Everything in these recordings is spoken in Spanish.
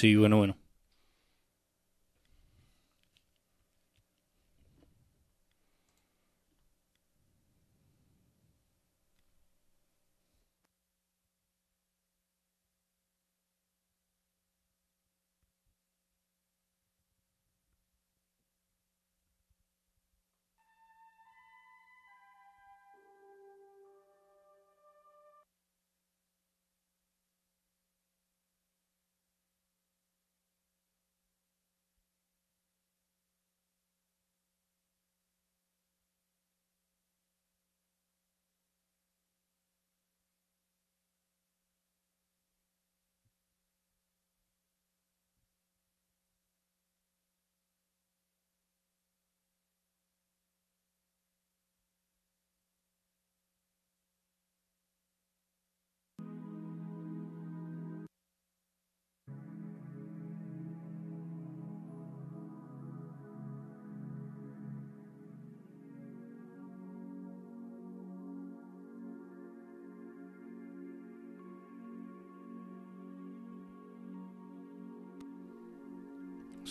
Sí, bueno, bueno.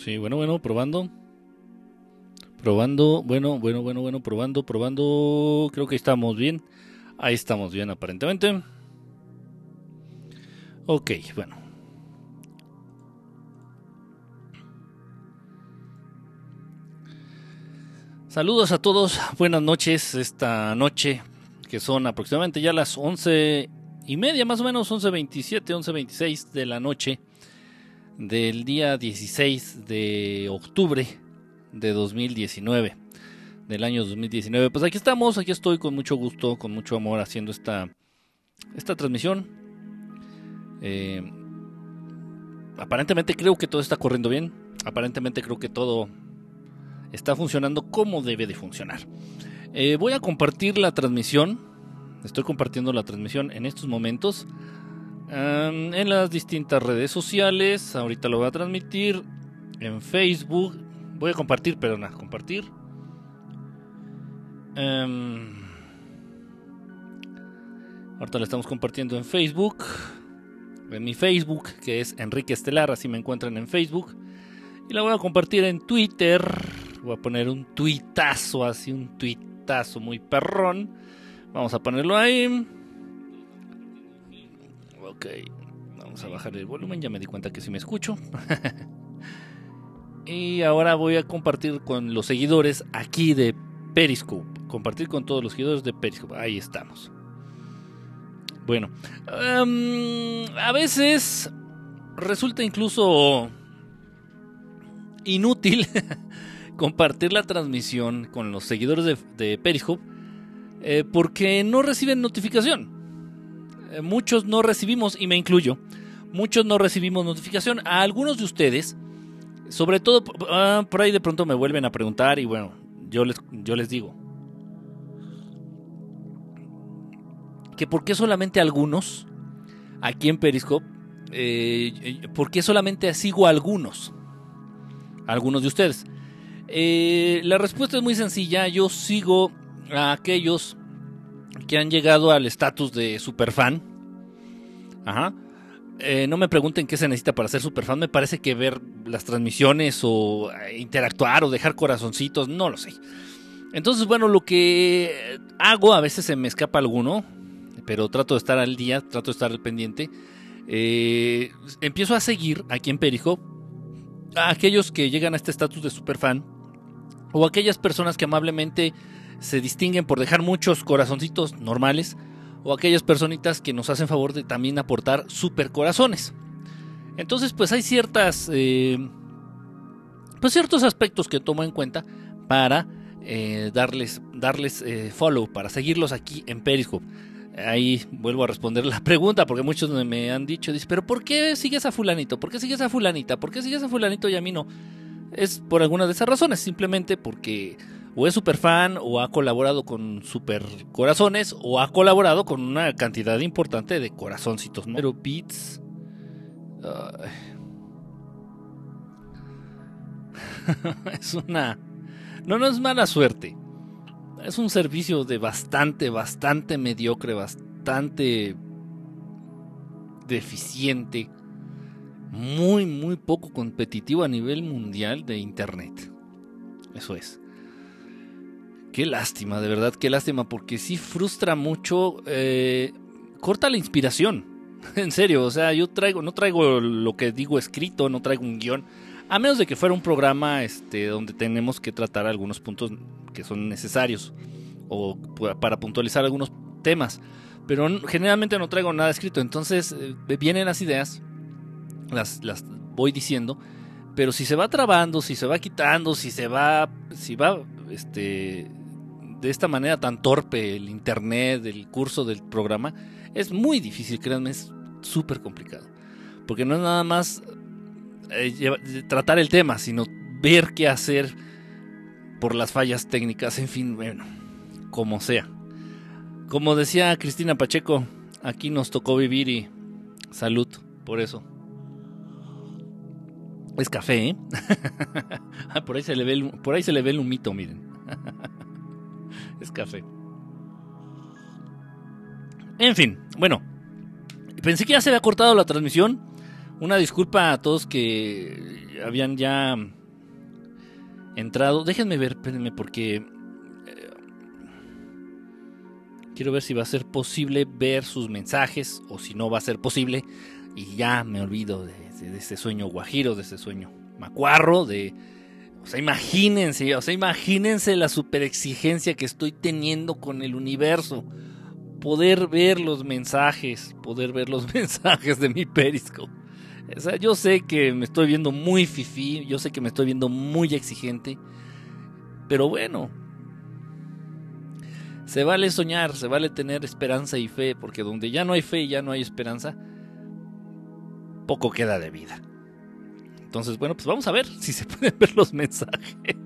Sí, bueno, bueno, probando. Probando, bueno, bueno, bueno, bueno, probando, probando. Creo que estamos bien. Ahí estamos bien, aparentemente. Ok, bueno. Saludos a todos, buenas noches esta noche, que son aproximadamente ya las once y media, más o menos, 11.27, 11.26 de la noche del día 16 de octubre de 2019, del año 2019. Pues aquí estamos, aquí estoy con mucho gusto, con mucho amor haciendo esta, esta transmisión. Eh, aparentemente creo que todo está corriendo bien, aparentemente creo que todo está funcionando como debe de funcionar. Eh, voy a compartir la transmisión, estoy compartiendo la transmisión en estos momentos en las distintas redes sociales. Ahorita lo voy a transmitir en Facebook. Voy a compartir, pero nada, compartir. ahorita lo estamos compartiendo en Facebook. En mi Facebook, que es Enrique Estelar, así me encuentran en Facebook. Y la voy a compartir en Twitter. Voy a poner un tuitazo, así un tuitazo muy perrón. Vamos a ponerlo ahí. Ok, vamos a bajar el volumen, ya me di cuenta que sí me escucho. y ahora voy a compartir con los seguidores aquí de Periscope. Compartir con todos los seguidores de Periscope. Ahí estamos. Bueno, em, a veces resulta incluso inútil compartir la transmisión con los seguidores de, Periscope eh, porque no reciben notificación. Eh, muchos no recibimos, y me incluyo, muchos no recibimos notificación. A algunos de ustedes, sobre todo ah, por ahí de pronto me vuelven a preguntar y bueno, yo les, yo les digo. Que por qué solamente algunos, aquí en Periscope, eh, por qué solamente sigo a algunos, algunos de ustedes. Eh, la respuesta es muy sencilla, yo sigo a aquellos que han llegado al estatus de superfan. Ajá. Eh, no me pregunten qué se necesita para ser superfan. Me parece que ver las transmisiones o eh, interactuar o dejar corazoncitos, no lo sé. Entonces, bueno, lo que hago, a veces se me escapa alguno, pero trato de estar al día, trato de estar al pendiente. Eh, empiezo a seguir aquí en Perijo a aquellos que llegan a este estatus de superfan o aquellas personas que amablemente se distinguen por dejar muchos corazoncitos normales o aquellas personitas que nos hacen favor de también aportar super corazones. Entonces, pues hay ciertas, eh, pues ciertos aspectos que tomo en cuenta para eh, darles, darles eh, follow, para seguirlos aquí en Periscope. Ahí vuelvo a responder la pregunta porque muchos me han dicho, dice, pero ¿por qué sigues a fulanito? ¿Por qué sigues a fulanita? ¿Por qué sigues a fulanito y a mí no? Es por alguna de esas razones, simplemente porque o es super fan o ha colaborado con super corazones o ha colaborado con una cantidad importante de corazoncitos. ¿no? Pero Beats... es una... No, no es mala suerte. Es un servicio de bastante, bastante mediocre, bastante deficiente. muy, muy poco competitivo a nivel mundial de Internet. Eso es. Qué lástima, de verdad, qué lástima, porque sí frustra mucho, eh, corta la inspiración. En serio, o sea, yo traigo, no traigo lo que digo escrito, no traigo un guion, a menos de que fuera un programa este, donde tenemos que tratar algunos puntos que son necesarios o para puntualizar algunos temas. Pero generalmente no traigo nada escrito, entonces eh, vienen las ideas, las, las voy diciendo, pero si se va trabando, si se va quitando, si se va, si va, este, de esta manera tan torpe el internet, el curso del programa, es muy difícil, créanme, es súper complicado. Porque no es nada más eh, tratar el tema, sino ver qué hacer por las fallas técnicas, en fin, bueno, como sea. Como decía Cristina Pacheco, aquí nos tocó vivir y salud por eso. Es café, ¿eh? Ah, por, ahí se le ve el, por ahí se le ve el humito, miren. es café. En fin, bueno. Pensé que ya se había cortado la transmisión. Una disculpa a todos que habían ya entrado. Déjenme ver, espérenme, porque eh, quiero ver si va a ser posible ver sus mensajes o si no va a ser posible. Y ya me olvido de, ese sueño guajiro, de ese sueño macuarro, de... O sea, imagínense, o sea, imagínense la super exigencia que estoy teniendo con el universo. Poder ver los mensajes, poder ver los mensajes de mi Periscope yo sé que me estoy viendo muy fifí, yo sé que me estoy viendo muy exigente, pero bueno, se vale soñar, se vale tener esperanza y fe, porque donde ya no hay fe y ya no hay esperanza, poco queda de vida. Entonces, bueno, pues vamos a ver si se pueden ver los mensajes.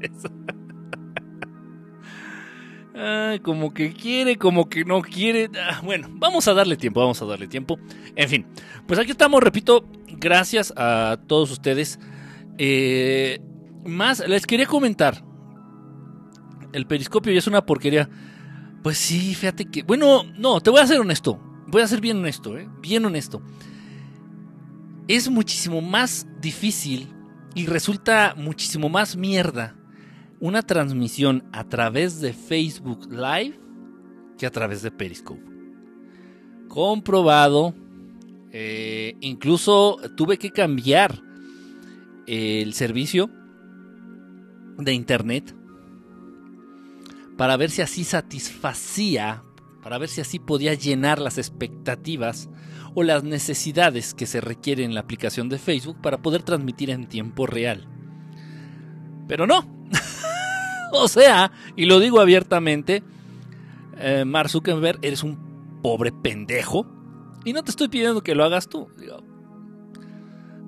como que quiere, como que no quiere. Ah, bueno, vamos a darle tiempo, vamos a darle tiempo. En fin, pues aquí estamos, repito, gracias a todos ustedes. Eh, más, les quería comentar. El periscopio ya es una porquería. Pues sí, fíjate que... Bueno, no, te voy a ser honesto. Voy a ser bien honesto, ¿eh? Bien honesto. Es muchísimo más difícil y resulta muchísimo más mierda una transmisión a través de Facebook Live que a través de Periscope. Comprobado. Eh, incluso tuve que cambiar el servicio de internet para ver si así satisfacía, para ver si así podía llenar las expectativas o las necesidades que se requieren en la aplicación de Facebook para poder transmitir en tiempo real. Pero no, o sea, y lo digo abiertamente, eh, Mark Zuckerberg, eres un pobre pendejo. Y no te estoy pidiendo que lo hagas tú.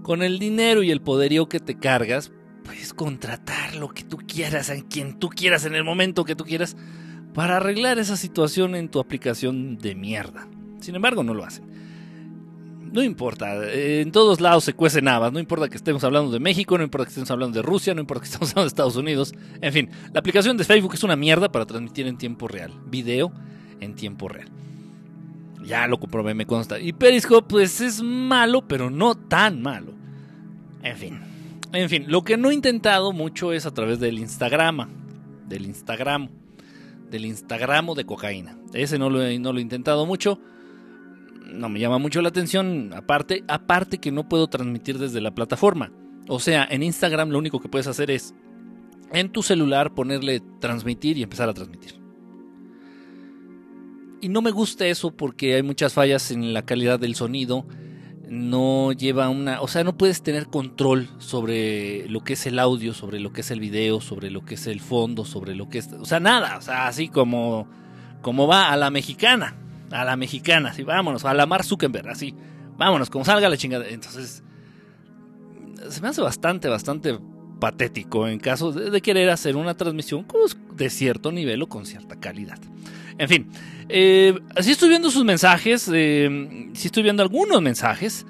con el dinero y el poderío que te cargas, puedes contratar lo que tú quieras, a quien tú quieras, en el momento que tú quieras, para arreglar esa situación en tu aplicación de mierda. Sin embargo, no lo hacen no importa, eh, en todos lados se cuecen habas, no importa que estemos hablando de México, no importa que estemos hablando de Rusia, no importa que estemos hablando de Estados Unidos, en fin, la aplicación de Facebook es una mierda para transmitir en tiempo real, video en tiempo real. Ya lo comprobé, me consta. Y Periscope pues es malo, pero no tan malo. En fin, en fin, lo que no he intentado mucho es a través del Instagram, del Instagram, del Instagram de cocaína. Ese no lo, no lo he intentado mucho no me llama mucho la atención, aparte, aparte que no puedo transmitir desde la plataforma. O sea, en Instagram lo único que puedes hacer es en tu celular ponerle transmitir y empezar a transmitir. Y no me gusta eso porque hay muchas fallas en la calidad del sonido. No lleva una, o sea, no puedes tener control sobre lo que es el audio, sobre lo que es el video, sobre lo que es el fondo, sobre lo que es, o sea, nada, o sea, así como como va a la mexicana a la mexicana, así, vámonos, a la Mar Zuckerberg, así, vámonos, como salga la chingada. Entonces, se me hace bastante, bastante patético en caso de, querer hacer una transmisión de cierto nivel o con cierta calidad. En fin, eh, si estoy viendo sus mensajes, eh, si estoy viendo algunos mensajes.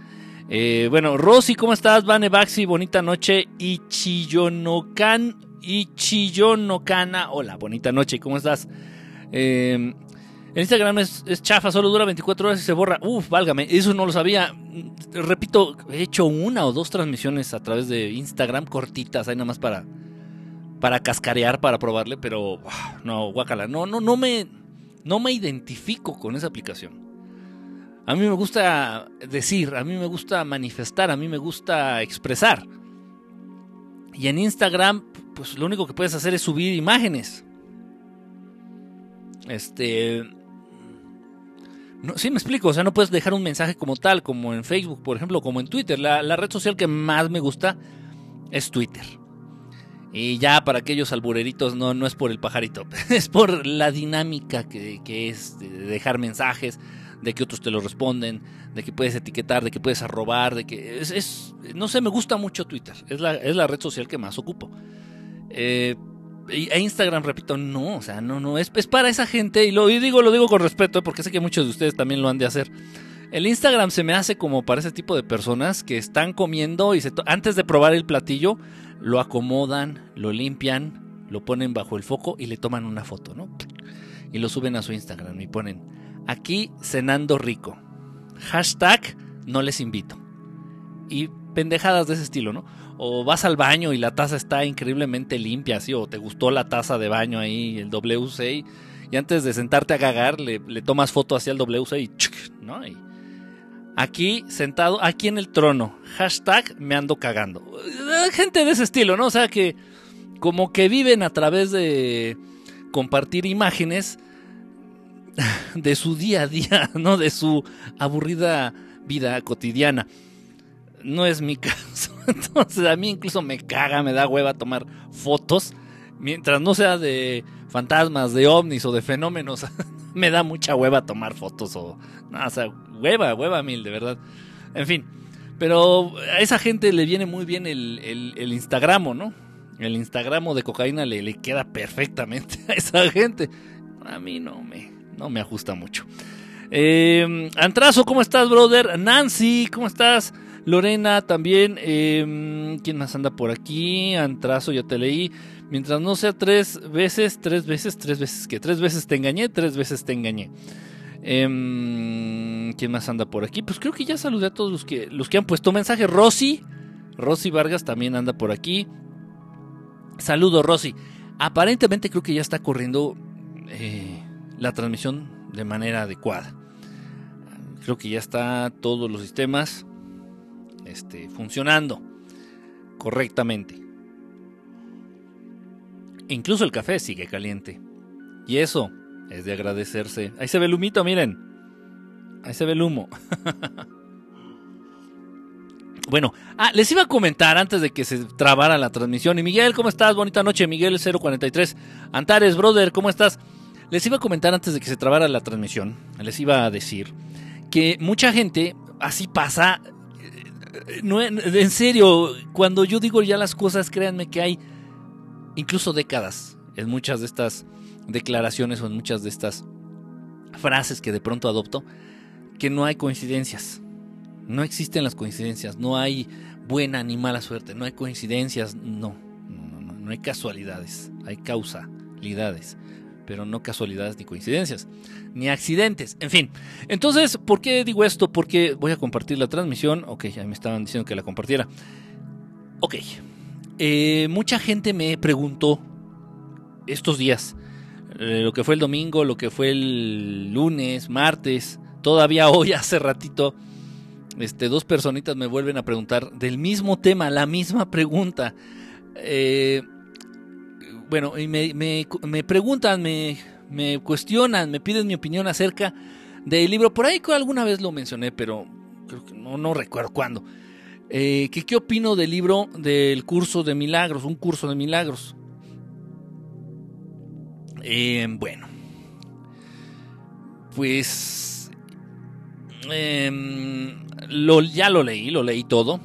Eh, bueno, Rosy, ¿cómo estás? Vane Baxi, bonita noche. Ichiyonokan, Ichiyonokana, hola, bonita noche, ¿cómo estás? Eh, El Instagram es, chafa, solo dura 24 horas y se borra. Uf, válgame, eso no lo sabía. Repito, he hecho una o dos transmisiones a través de Instagram cortitas, ahí nada más para, para cascarear, para probarle, pero no, guacala, no, no, no me, no me identifico con esa aplicación. A mí me gusta decir, a mí me gusta manifestar, a mí me gusta expresar. Y en Instagram, pues lo único que puedes hacer es subir imágenes. Este. No, sí, me explico. O sea, no puedes dejar un mensaje como tal, como en Facebook, por ejemplo, como en Twitter. La, red social que más me gusta es Twitter. Y ya para aquellos albureritos, no, no es por el pajarito, es por la dinámica que, es de dejar mensajes, de que otros te lo responden, de que puedes etiquetar, de que puedes arrobar, de que es, no sé, me gusta mucho Twitter, es la, es la red social que más ocupo. Eh, e Instagram, repito, no, o sea, no, no, es, es para esa gente, y lo digo, lo digo con respeto, porque sé que muchos de ustedes también lo han de hacer. El Instagram se me hace como para ese tipo de personas que están comiendo y antes de probar el platillo, lo acomodan, lo limpian, lo ponen bajo el foco y le toman una foto, ¿no? Y lo suben a su Instagram y ponen, aquí cenando rico. Hashtag no les invito. Y pendejadas de ese estilo, ¿no? O vas al baño y la taza está increíblemente limpia, así, o te gustó la taza de baño ahí, el WC, y antes de sentarte a cagar, le, tomas foto hacia el WC y, ¿no? aquí sentado, aquí en el trono, hashtag me ando cagando. Gente de ese estilo, ¿no? O sea que como que viven a través de compartir imágenes de su día a día, ¿no? De su aburrida vida cotidiana no es mi caso. Entonces a mí incluso me caga, me da hueva tomar fotos. Mientras no sea de fantasmas, de ovnis o de fenómenos, me da mucha hueva tomar fotos o... No, o sea, hueva, hueva mil, de verdad. En fin, pero a esa gente le viene muy bien el, el, Instagramo, ¿no? El Instagramo de cocaína le, le, queda perfectamente a esa gente. A mí no me, no me ajusta mucho. Eh, Antrazo, ¿cómo estás, brother? Nancy, ¿cómo estás? Lorena también. Eh, ¿Quién más anda por aquí? Antrazo, ya te leí. Mientras no sea tres veces, tres veces, tres veces que tres veces te engañé, tres veces te engañé. Eh, ¿Quién más anda por aquí? Pues creo que ya saludé a todos los que, los que han puesto mensaje. Rosy, Rosy Vargas también anda por aquí. Saludo, Rosy. Aparentemente creo que ya está corriendo eh, la transmisión de manera adecuada. Creo que ya está todos los sistemas este, funcionando correctamente. Incluso el café sigue caliente. Y eso es de agradecerse. Ahí se ve el humito, miren. Ahí se ve el humo. bueno, ah, les iba a comentar antes de que se trabara la transmisión. Y Miguel, ¿cómo estás? Bonita noche, Miguel 043. Antares, brother, ¿cómo estás? Les iba a comentar antes de que se trabara la transmisión. Les iba a decir que mucha gente, así pasa, no, en serio, cuando yo digo ya las cosas, créanme que hay incluso décadas en muchas de estas declaraciones o en muchas de estas frases que de pronto adopto, que no hay coincidencias. No existen las coincidencias, no hay buena ni mala suerte, no hay coincidencias, no, no, no, no hay casualidades, hay causalidades pero no casualidades ni coincidencias, ni accidentes, en fin. Entonces, ¿por qué digo esto? Porque voy a compartir la transmisión. Ok, ya me estaban diciendo que la compartiera. Ok, eh, mucha gente me preguntó estos días, eh, lo que fue el domingo, lo que fue el lunes, martes, todavía hoy, hace ratito, este, dos personitas me vuelven a preguntar del mismo tema, la misma pregunta. Eh, bueno, y me, me, preguntan, me, me, cuestionan, me piden mi opinión acerca del libro. Por ahí alguna vez lo mencioné, pero creo que no, no recuerdo cuándo. Eh, que, ¿Qué opino del libro del curso de milagros? Un curso de milagros. Eh, bueno, pues em, lo, ya lo leí, lo leí todo.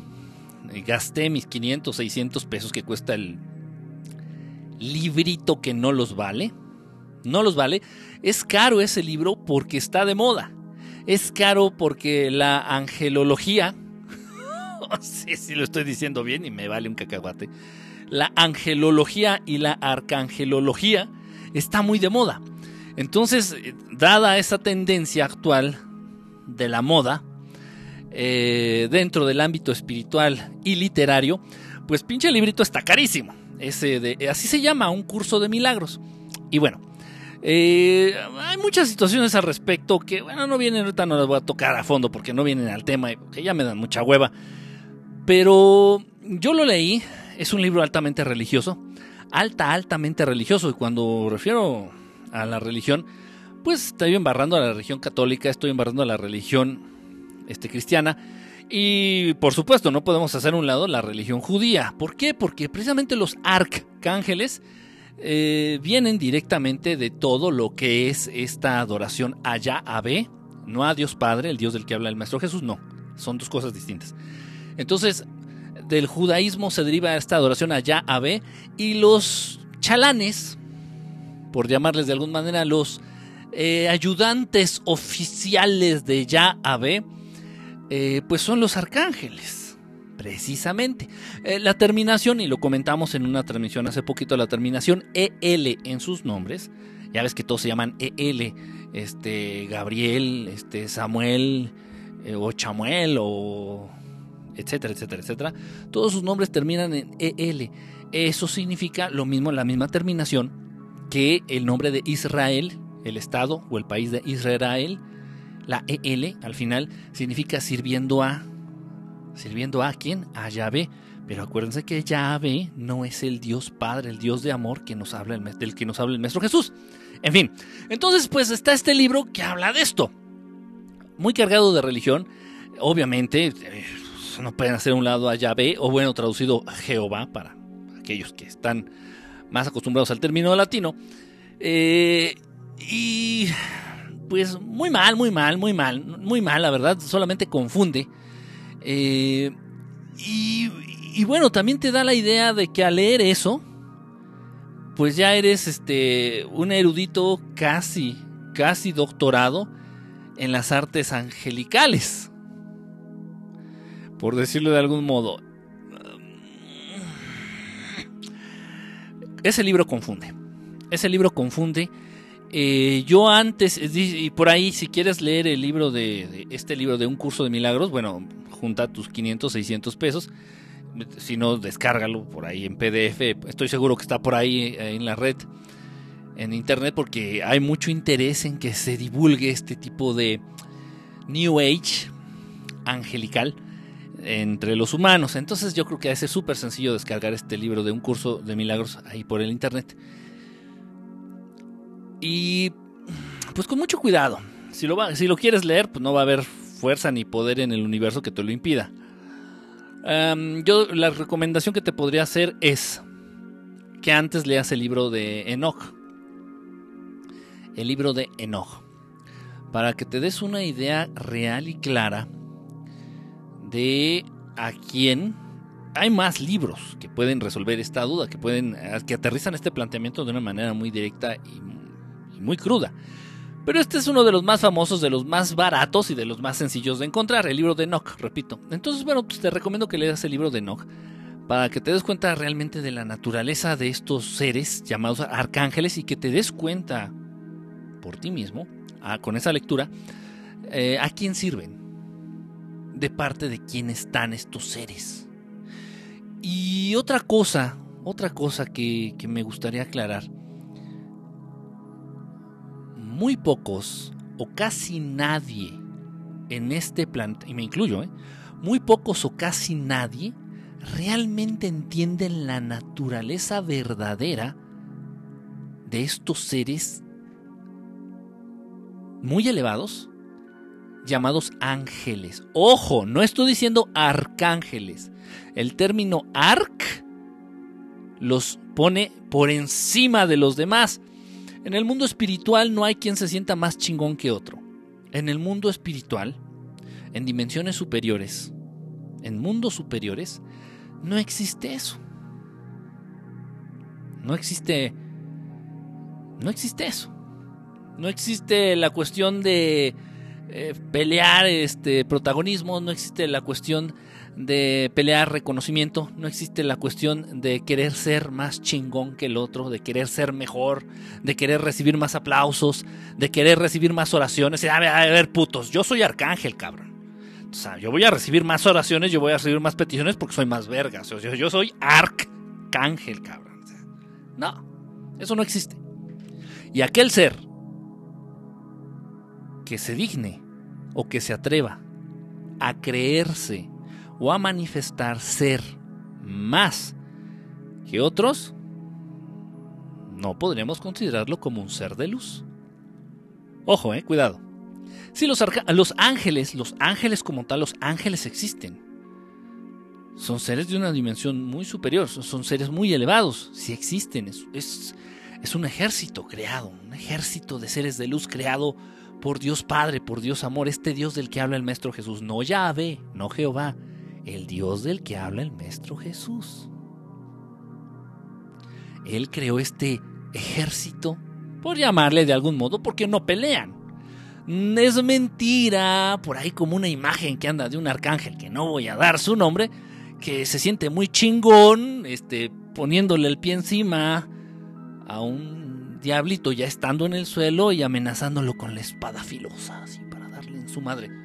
Gasté mis 500, 600 pesos que cuesta el, librito que no los vale. No los vale. Es caro ese libro porque está de moda. Es caro porque la angelología, sí, sí lo estoy diciendo bien y me vale un cacahuate. La angelología y la arcangelología está muy de moda. Entonces, dada esa tendencia actual de la moda, eh, dentro del ámbito espiritual y literario, pues pinche librito está carísimo. Ese de, así se llama, un curso de milagros. Y bueno, eh, hay muchas situaciones al respecto que, bueno, no vienen, ahorita no las voy a tocar a fondo porque no vienen al tema, que ya me dan mucha hueva. Pero yo lo leí, es un libro altamente religioso, alta, altamente religioso. Y cuando refiero a la religión, pues estoy embarrando a la religión católica, estoy embarrando a la religión este, cristiana. Y por supuesto, no podemos hacer un lado la religión judía. ¿Por qué? Porque precisamente los arcángeles eh, vienen directamente de todo lo que es esta adoración a Yahvé, no a Dios Padre, el Dios del que habla el Maestro Jesús, no. Son dos cosas distintas. Entonces, del judaísmo se deriva esta adoración a Yahvé y los chalanes, por llamarles de alguna manera, los eh, ayudantes oficiales de Yahvé, eh, pues son los arcángeles, precisamente. Eh, la terminación, y lo comentamos en una transmisión hace poquito, la terminación EL en sus nombres, ya ves que todos se llaman EL, este, Gabriel, este, Samuel, eh, o Chamuel, o etcétera, etcétera, etcétera. Todos sus nombres terminan en EL. Eso significa lo mismo, la misma terminación que el nombre de Israel, el estado o el país de Israel, la EL al final significa sirviendo a. ¿Sirviendo a quién? A Yahvé. Pero acuérdense que Yahvé no es el Dios Padre, el Dios de amor que nos habla el, del que nos habla el Maestro Jesús. En fin, entonces pues está este libro que habla de esto. Muy cargado de religión. Obviamente, eh, no pueden hacer un lado a Yahvé, o bueno, traducido a Jehová para aquellos que están más acostumbrados al término latino. Eh, y pues muy mal, muy mal, muy mal, muy mal, la verdad, solamente confunde. Eh, y, bueno, también te da la idea de que al leer eso, pues ya eres este un erudito casi, casi doctorado en las artes angelicales. Por decirlo de algún modo. Ese libro confunde. Ese libro confunde eh, yo antes, y por ahí, si quieres leer el libro de, este libro de un curso de milagros, bueno, junta tus 500, 600 pesos. Si no, descárgalo por ahí en PDF. Estoy seguro que está por ahí en la red, en internet, porque hay mucho interés en que se divulgue este tipo de New Age angelical entre los humanos. Entonces yo creo que ser súper sencillo descargar este libro de un curso de milagros ahí por el internet. Y pues con mucho cuidado. Si lo, si lo quieres leer, pues no va a haber fuerza ni poder en el universo que te lo impida. yo la recomendación que te podría hacer es que antes leas el libro de Enoch. El libro de Enoch. Para que te des una idea real y clara de a quién hay más libros que pueden resolver esta duda, que pueden que aterrizan este planteamiento de una manera muy directa y muy cruda. Pero este es uno de los más famosos, de los más baratos y de los más sencillos de encontrar, el libro de Enoch, repito. Entonces, bueno, pues te recomiendo que leas el libro de Enoch para que te des cuenta realmente de la naturaleza de estos seres llamados arcángeles y que te des cuenta por ti mismo, con esa lectura, eh, a quién sirven, de parte de quién están estos seres. Y otra cosa, otra cosa que me gustaría aclarar, muy pocos o casi nadie en este planeta, y me incluyo, ¿eh? muy pocos o casi nadie realmente entienden la naturaleza verdadera de estos seres muy elevados llamados ángeles. Ojo, no estoy diciendo arcángeles. El término arc los pone por encima de los demás. En el mundo espiritual no hay quien se sienta más chingón que otro. En el mundo espiritual, en dimensiones superiores, en mundos superiores, no existe eso. No existe. No existe eso. No existe la cuestión de eh, pelear este protagonismo, no existe la cuestión de pelear reconocimiento, no existe la cuestión de querer ser más chingón que el otro, de querer ser mejor, de querer recibir más aplausos, de querer recibir más oraciones. A ver, a ver putos, yo soy arcángel, cabrón. O sea, yo voy a recibir más oraciones, yo voy a recibir más peticiones porque soy más verga. O sea, yo soy arcángel, cabrón. no, eso no existe. Y aquel ser que se digne o que se atreva a creerse o a manifestar ser más que otros, no podremos considerarlo como un ser de luz. Ojo, eh, cuidado. Si los, ángeles, los ángeles como tal, los ángeles existen. Son seres de una dimensión muy superior, son seres muy elevados, si existen. Es, es un ejército creado, un ejército de seres de luz creado por Dios Padre, por Dios Amor, este Dios del que habla el Maestro Jesús, no Yahvé, no Jehová, el Dios del que habla el Maestro Jesús. Él creó este ejército, por llamarle de algún modo, porque no pelean. Es mentira, por ahí como una imagen que anda de un arcángel, que no voy a dar su nombre, que se siente muy chingón, este, poniéndole el pie encima a un diablito ya estando en el suelo y amenazándolo con la espada filosa, así para darle en su madre.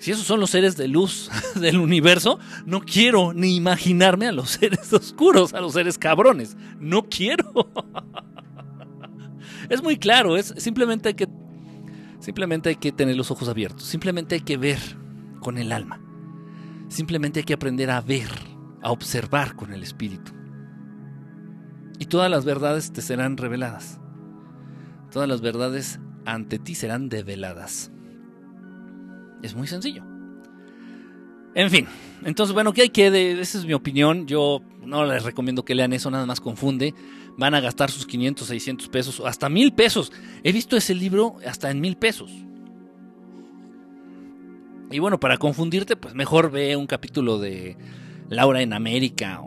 Si esos son los seres de luz del universo, no quiero ni imaginarme a los seres oscuros, a los seres cabrones. No quiero. Es muy claro, es simplemente hay que simplemente hay que tener los ojos abiertos, simplemente hay que ver con el alma. Simplemente hay que aprender a ver, a observar con el espíritu. Y todas las verdades te serán reveladas. Todas las verdades ante ti serán develadas. Es muy sencillo. En fin, entonces bueno, ¿qué hay que? Esa es mi opinión. Yo no les recomiendo que lean eso, nada más confunde. Van a gastar sus 500, 600 pesos, hasta mil pesos. He visto ese libro hasta en mil pesos. Y bueno, para confundirte, pues mejor ve un capítulo de Laura en América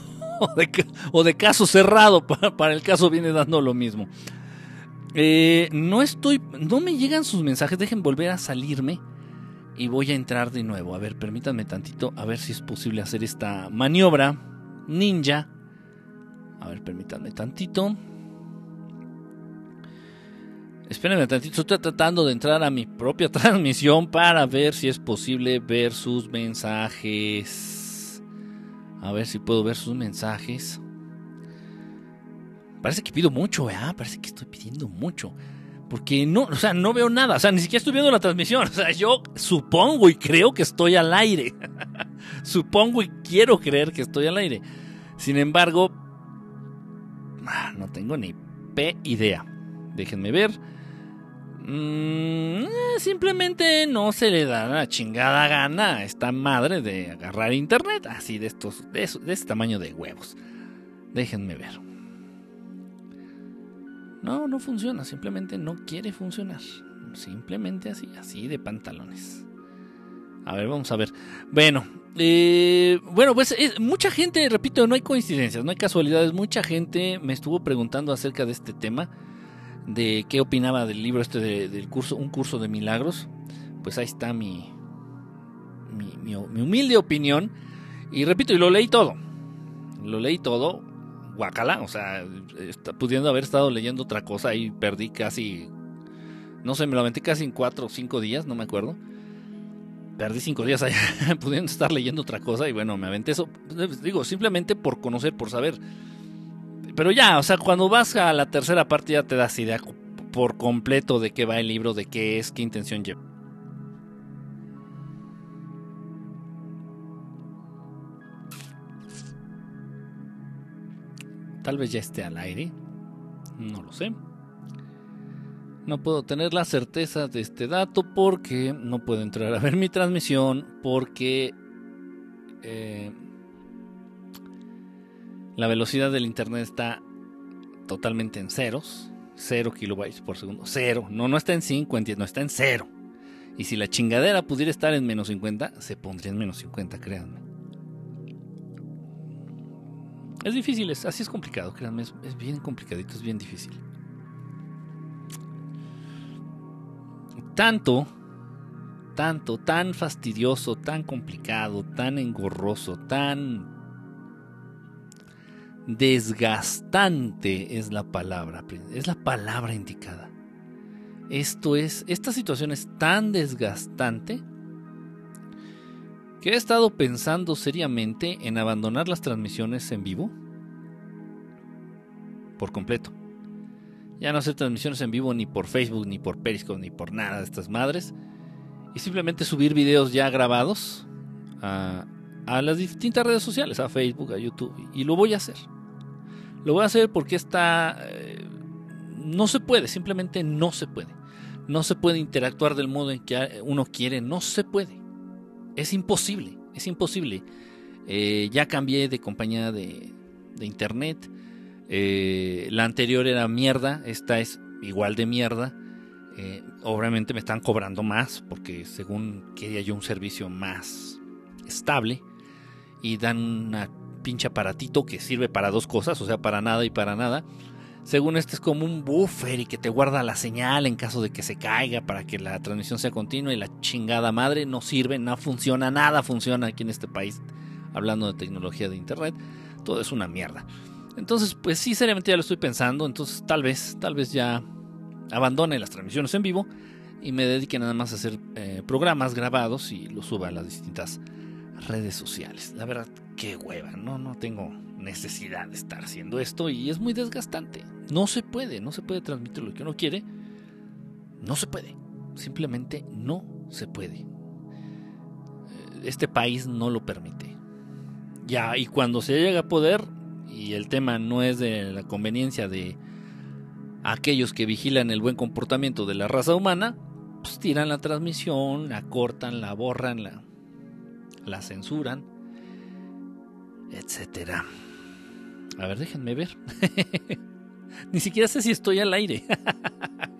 o, de, caso cerrado. Para, el caso viene dando lo mismo. Eh, no estoy, no me llegan sus mensajes. Dejen volver a salirme y voy a entrar de nuevo. A ver, permítanme tantito, a ver si es posible hacer esta maniobra ninja. A ver, permítanme tantito. Espérenme tantito, estoy tratando de entrar a mi propia transmisión para ver si es posible ver sus mensajes. A ver si puedo ver sus mensajes. Parece que pido mucho, ¿eh? Parece que estoy pidiendo mucho. Porque no, o sea, no veo nada. O sea, ni siquiera estoy viendo la transmisión. O sea, yo supongo y creo que estoy al aire. supongo y quiero creer que estoy al aire. Sin embargo, ah, no tengo ni p idea. Déjenme ver. Mm, eh, simplemente no se le da la chingada gana a esta madre de agarrar internet así de estos, de, de este tamaño de huevos. Déjenme ver. No, no funciona, simplemente no quiere funcionar. Simplemente así, así de pantalones. A ver, vamos a ver. Bueno, eh, bueno, pues eh, mucha gente, repito, no hay coincidencias, no hay casualidades. Mucha gente me estuvo preguntando acerca de este tema, de qué opinaba del libro este del curso, un curso de milagros. Pues ahí está mi, mi, mi humilde opinión. Y repito, y lo leí todo. Lo leí todo guacala, o sea, pudiendo haber estado leyendo otra cosa y perdí casi, no sé, me lo aventé casi en cuatro o cinco días, no me acuerdo. Perdí cinco días ahí, pudiendo estar leyendo otra cosa y bueno, me aventé eso, digo, simplemente por conocer, por saber. Pero ya, o sea, cuando vas a la tercera parte ya te das idea por completo de qué va el libro, de qué es, qué intención lleva. Tal vez ya esté al aire. No lo sé. No puedo tener la certeza de este dato porque no puedo entrar a ver mi transmisión porque eh, la velocidad del internet está totalmente en ceros. Cero kilobytes por segundo. Cero. No, no está en 5, no está en cero. Y si la chingadera pudiera estar en menos 50, se pondría en menos 50, créanme. Es difícil, es, así es complicado, créanme, es, bien complicadito, es bien difícil. Tanto, tanto, tan fastidioso, tan complicado, tan engorroso, tan desgastante es la palabra, es la palabra indicada. Esto es, esta situación es tan desgastante que he estado pensando seriamente en abandonar las transmisiones en vivo por completo. Ya no hacer transmisiones en vivo ni por Facebook, ni por Periscope, ni por nada de estas madres. Y simplemente subir videos ya grabados a, las distintas redes sociales, a Facebook, a YouTube. Y lo voy a hacer. Lo voy a hacer porque está... Eh, no se puede, simplemente no se puede. No se puede interactuar del modo en que uno quiere, no se puede. Es imposible, es imposible. Eh, ya cambié de compañía de, internet eh, la anterior era mierda, esta es igual de mierda. Eh, obviamente me están cobrando más porque según quería yo un servicio más estable y dan una pinche aparatito que sirve para dos cosas, o sea, para nada y para nada. Según este es como un buffer y que te guarda la señal en caso de que se caiga para que la transmisión sea continua y la chingada madre no sirve, no funciona, nada funciona aquí en este país hablando de tecnología de internet. Todo es una mierda. Entonces, pues sí, seriamente ya lo estoy pensando. Entonces, tal vez, tal vez ya abandone las transmisiones en vivo y me dedique nada más a hacer eh, programas grabados y los suba a las distintas redes sociales. La verdad, qué hueva, no, no tengo necesidad de estar haciendo esto y es muy desgastante. No se puede, no se puede transmitir lo que uno quiere. No se puede, simplemente no se puede. Este país no lo permite. Ya, y cuando se llega a poder, y el tema no es de la conveniencia de aquellos que vigilan el buen comportamiento de la raza humana, pues tiran la transmisión, la cortan, la borran, la censuran, etcétera. A ver, déjenme ver. Ni siquiera sé si estoy al aire.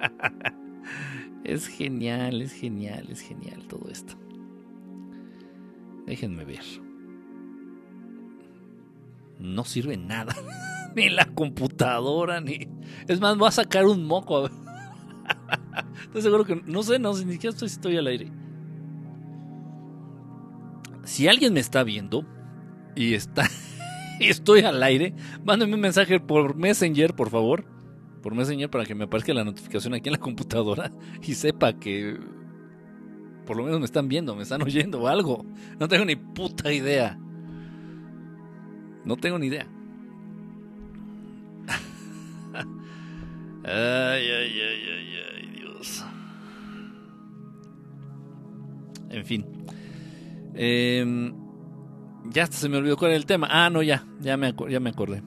es genial, es genial, es genial todo esto. Déjenme ver no sirve nada. ni la computadora, ni. Es más, voy a sacar un moco. Estoy seguro que. No sé, no sé, ni siquiera estoy, estoy al aire. Si alguien me está viendo y está. estoy al aire, mándame un mensaje por Messenger, por favor. Por Messenger para que me aparezca la notificación aquí en la computadora y sepa que. Por lo menos me están viendo, me están oyendo o algo. No tengo ni puta idea. No tengo ni idea. ay, ay, ay, ay, ay, Dios. En fin. Em, ya se me olvidó cuál era el tema. Ah, no, ya, ya me, ya me acordé.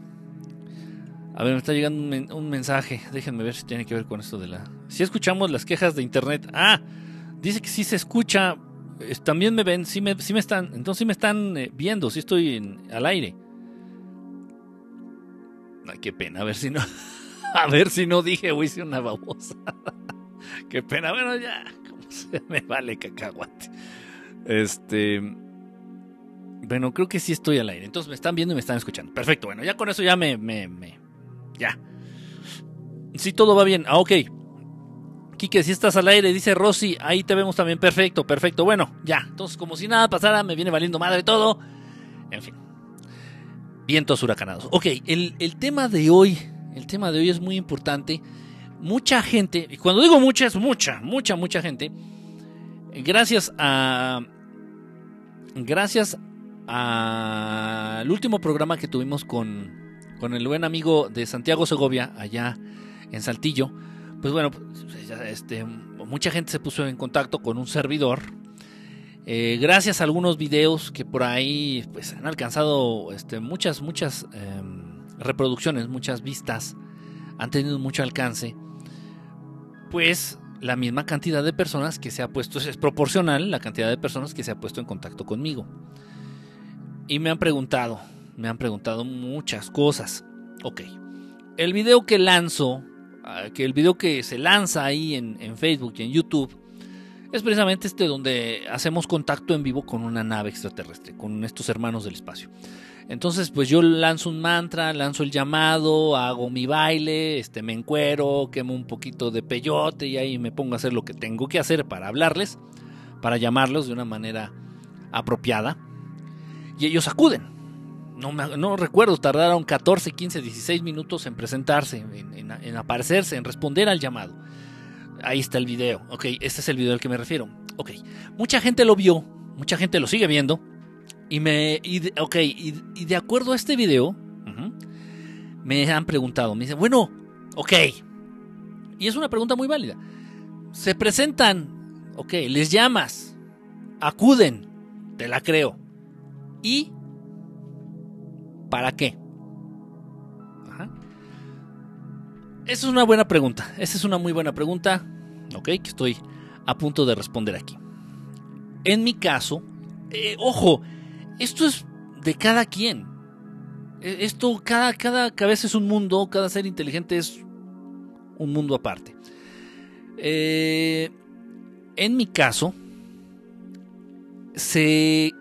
A ver, me está llegando un, mensaje. Déjenme ver si tiene que ver con esto de la. Si escuchamos las quejas de internet. Ah, dice que sí se escucha. También me ven, sí me, me están. Entonces sí me están eh, viendo, sí estoy al aire qué pena, a ver si no. A ver si no dije o hice una babosa. qué pena, bueno, ya. Como se me vale cacahuate. Este. Bueno, creo que sí estoy al aire. Entonces me están viendo y me están escuchando. Perfecto, bueno, ya con eso ya me. me, me ya. Si todo va bien. Ah, ok. Quique, si estás al aire, dice Rosy, ahí te vemos también. Perfecto, perfecto. Bueno, ya. Entonces, como si nada pasara, me viene valiendo madre todo. En fin vientos huracanados. Ok, el, tema de hoy, el tema de hoy es muy importante. Mucha gente, y cuando digo mucha, es mucha, mucha, mucha gente. Gracias a. Gracias al último programa que tuvimos con, con el buen amigo de Santiago Segovia, allá en Saltillo. Pues bueno, este, mucha gente se puso en contacto con un servidor eh, gracias a algunos videos que por ahí pues, han alcanzado este, muchas, muchas em, reproducciones, muchas vistas, han tenido mucho alcance, pues la misma cantidad de personas que se ha puesto, es proporcional la cantidad de personas que se ha puesto en contacto conmigo. Y me han preguntado, me han preguntado muchas cosas. Ok, el video que lanzo, ah, que el video que se lanza ahí en, en Facebook y en YouTube, es precisamente este donde hacemos contacto en vivo con una nave extraterrestre, con estos hermanos del espacio. Entonces, pues yo lanzo un mantra, lanzo el llamado, hago mi baile, este, me encuero, quemo un poquito de peyote y ahí me pongo a hacer lo que tengo que hacer para hablarles. para llamarlos de una manera apropiada. Y ellos acuden. No, no recuerdo, tardaron 14, 15, 16 minutos en presentarse, en, aparecerse, en responder al llamado. Ahí está el video. Ok, este es el video al que me refiero. Ok, mucha gente lo vio, mucha gente lo sigue viendo. Y me. Y ok, y, de acuerdo a este video, me han preguntado, me dicen, bueno, ok. Y es una pregunta muy válida. Se presentan, ok, les llamas, acuden, te la creo. ¿Y para qué? Esa es una buena pregunta. Esa es una muy buena pregunta. Ok, que estoy a punto de responder aquí. En mi caso, eh, ojo, esto es de cada quien. E, esto, cada, cada cabeza es un mundo, cada ser inteligente es un mundo aparte. Eh, en mi caso, sé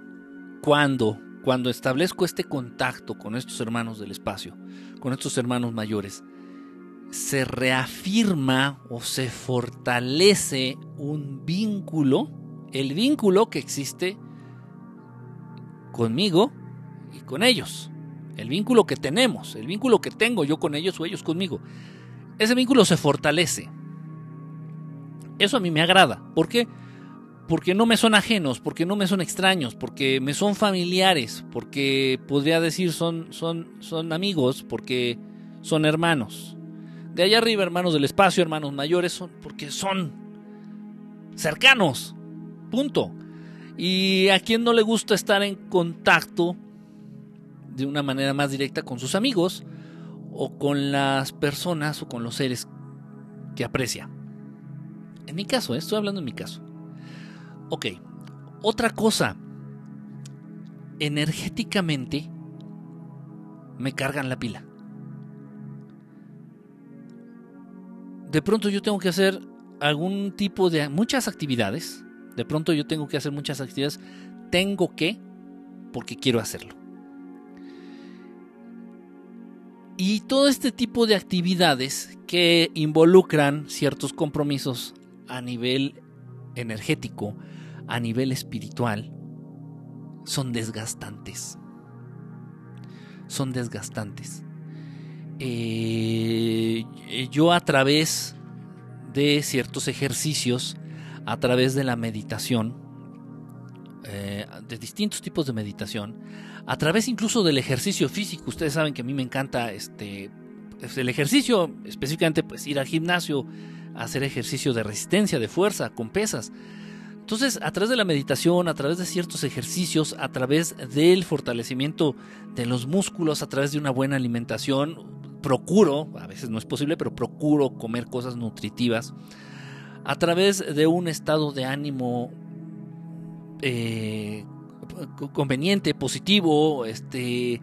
cuando, cuando establezco este contacto con estos hermanos del espacio, con estos hermanos mayores, se reafirma o se fortalece un vínculo, el vínculo que existe conmigo y con ellos. El vínculo que tenemos, el vínculo que tengo yo con ellos o ellos conmigo. Ese vínculo se fortalece. Eso a mí me agrada. ¿Por qué? No me son ajenos, porque no me son extraños, porque me son familiares, porque podría decir son, son, son amigos, porque son hermanos. De allá arriba, hermanos del espacio, hermanos mayores, son porque son cercanos. Punto. Y a quien no le gusta estar en contacto de una manera más directa con sus amigos o con las personas o con los seres que aprecia. En mi caso, ¿eh? estoy hablando en mi caso. Ok, otra cosa. Energéticamente me cargan la pila. De pronto yo tengo que hacer algún tipo de muchas actividades. De pronto yo tengo que hacer muchas actividades. Tengo que porque quiero hacerlo. Y todo este tipo de actividades que involucran ciertos compromisos a nivel energético, a nivel espiritual, son desgastantes. Son desgastantes. Eh, yo a través de ciertos ejercicios, a través de la meditación, eh, de distintos tipos de meditación, a través incluso del ejercicio físico. Ustedes saben que a mí me encanta este, pues, el ejercicio, específicamente pues ir al gimnasio, hacer ejercicio de resistencia, de fuerza, con pesas. Entonces, a través de la meditación, a través de ciertos ejercicios, a través del fortalecimiento de los músculos, a través de una buena alimentación, procuro, a veces no es posible, pero procuro comer cosas nutritivas, a través de un estado de ánimo eh, conveniente, positivo, este,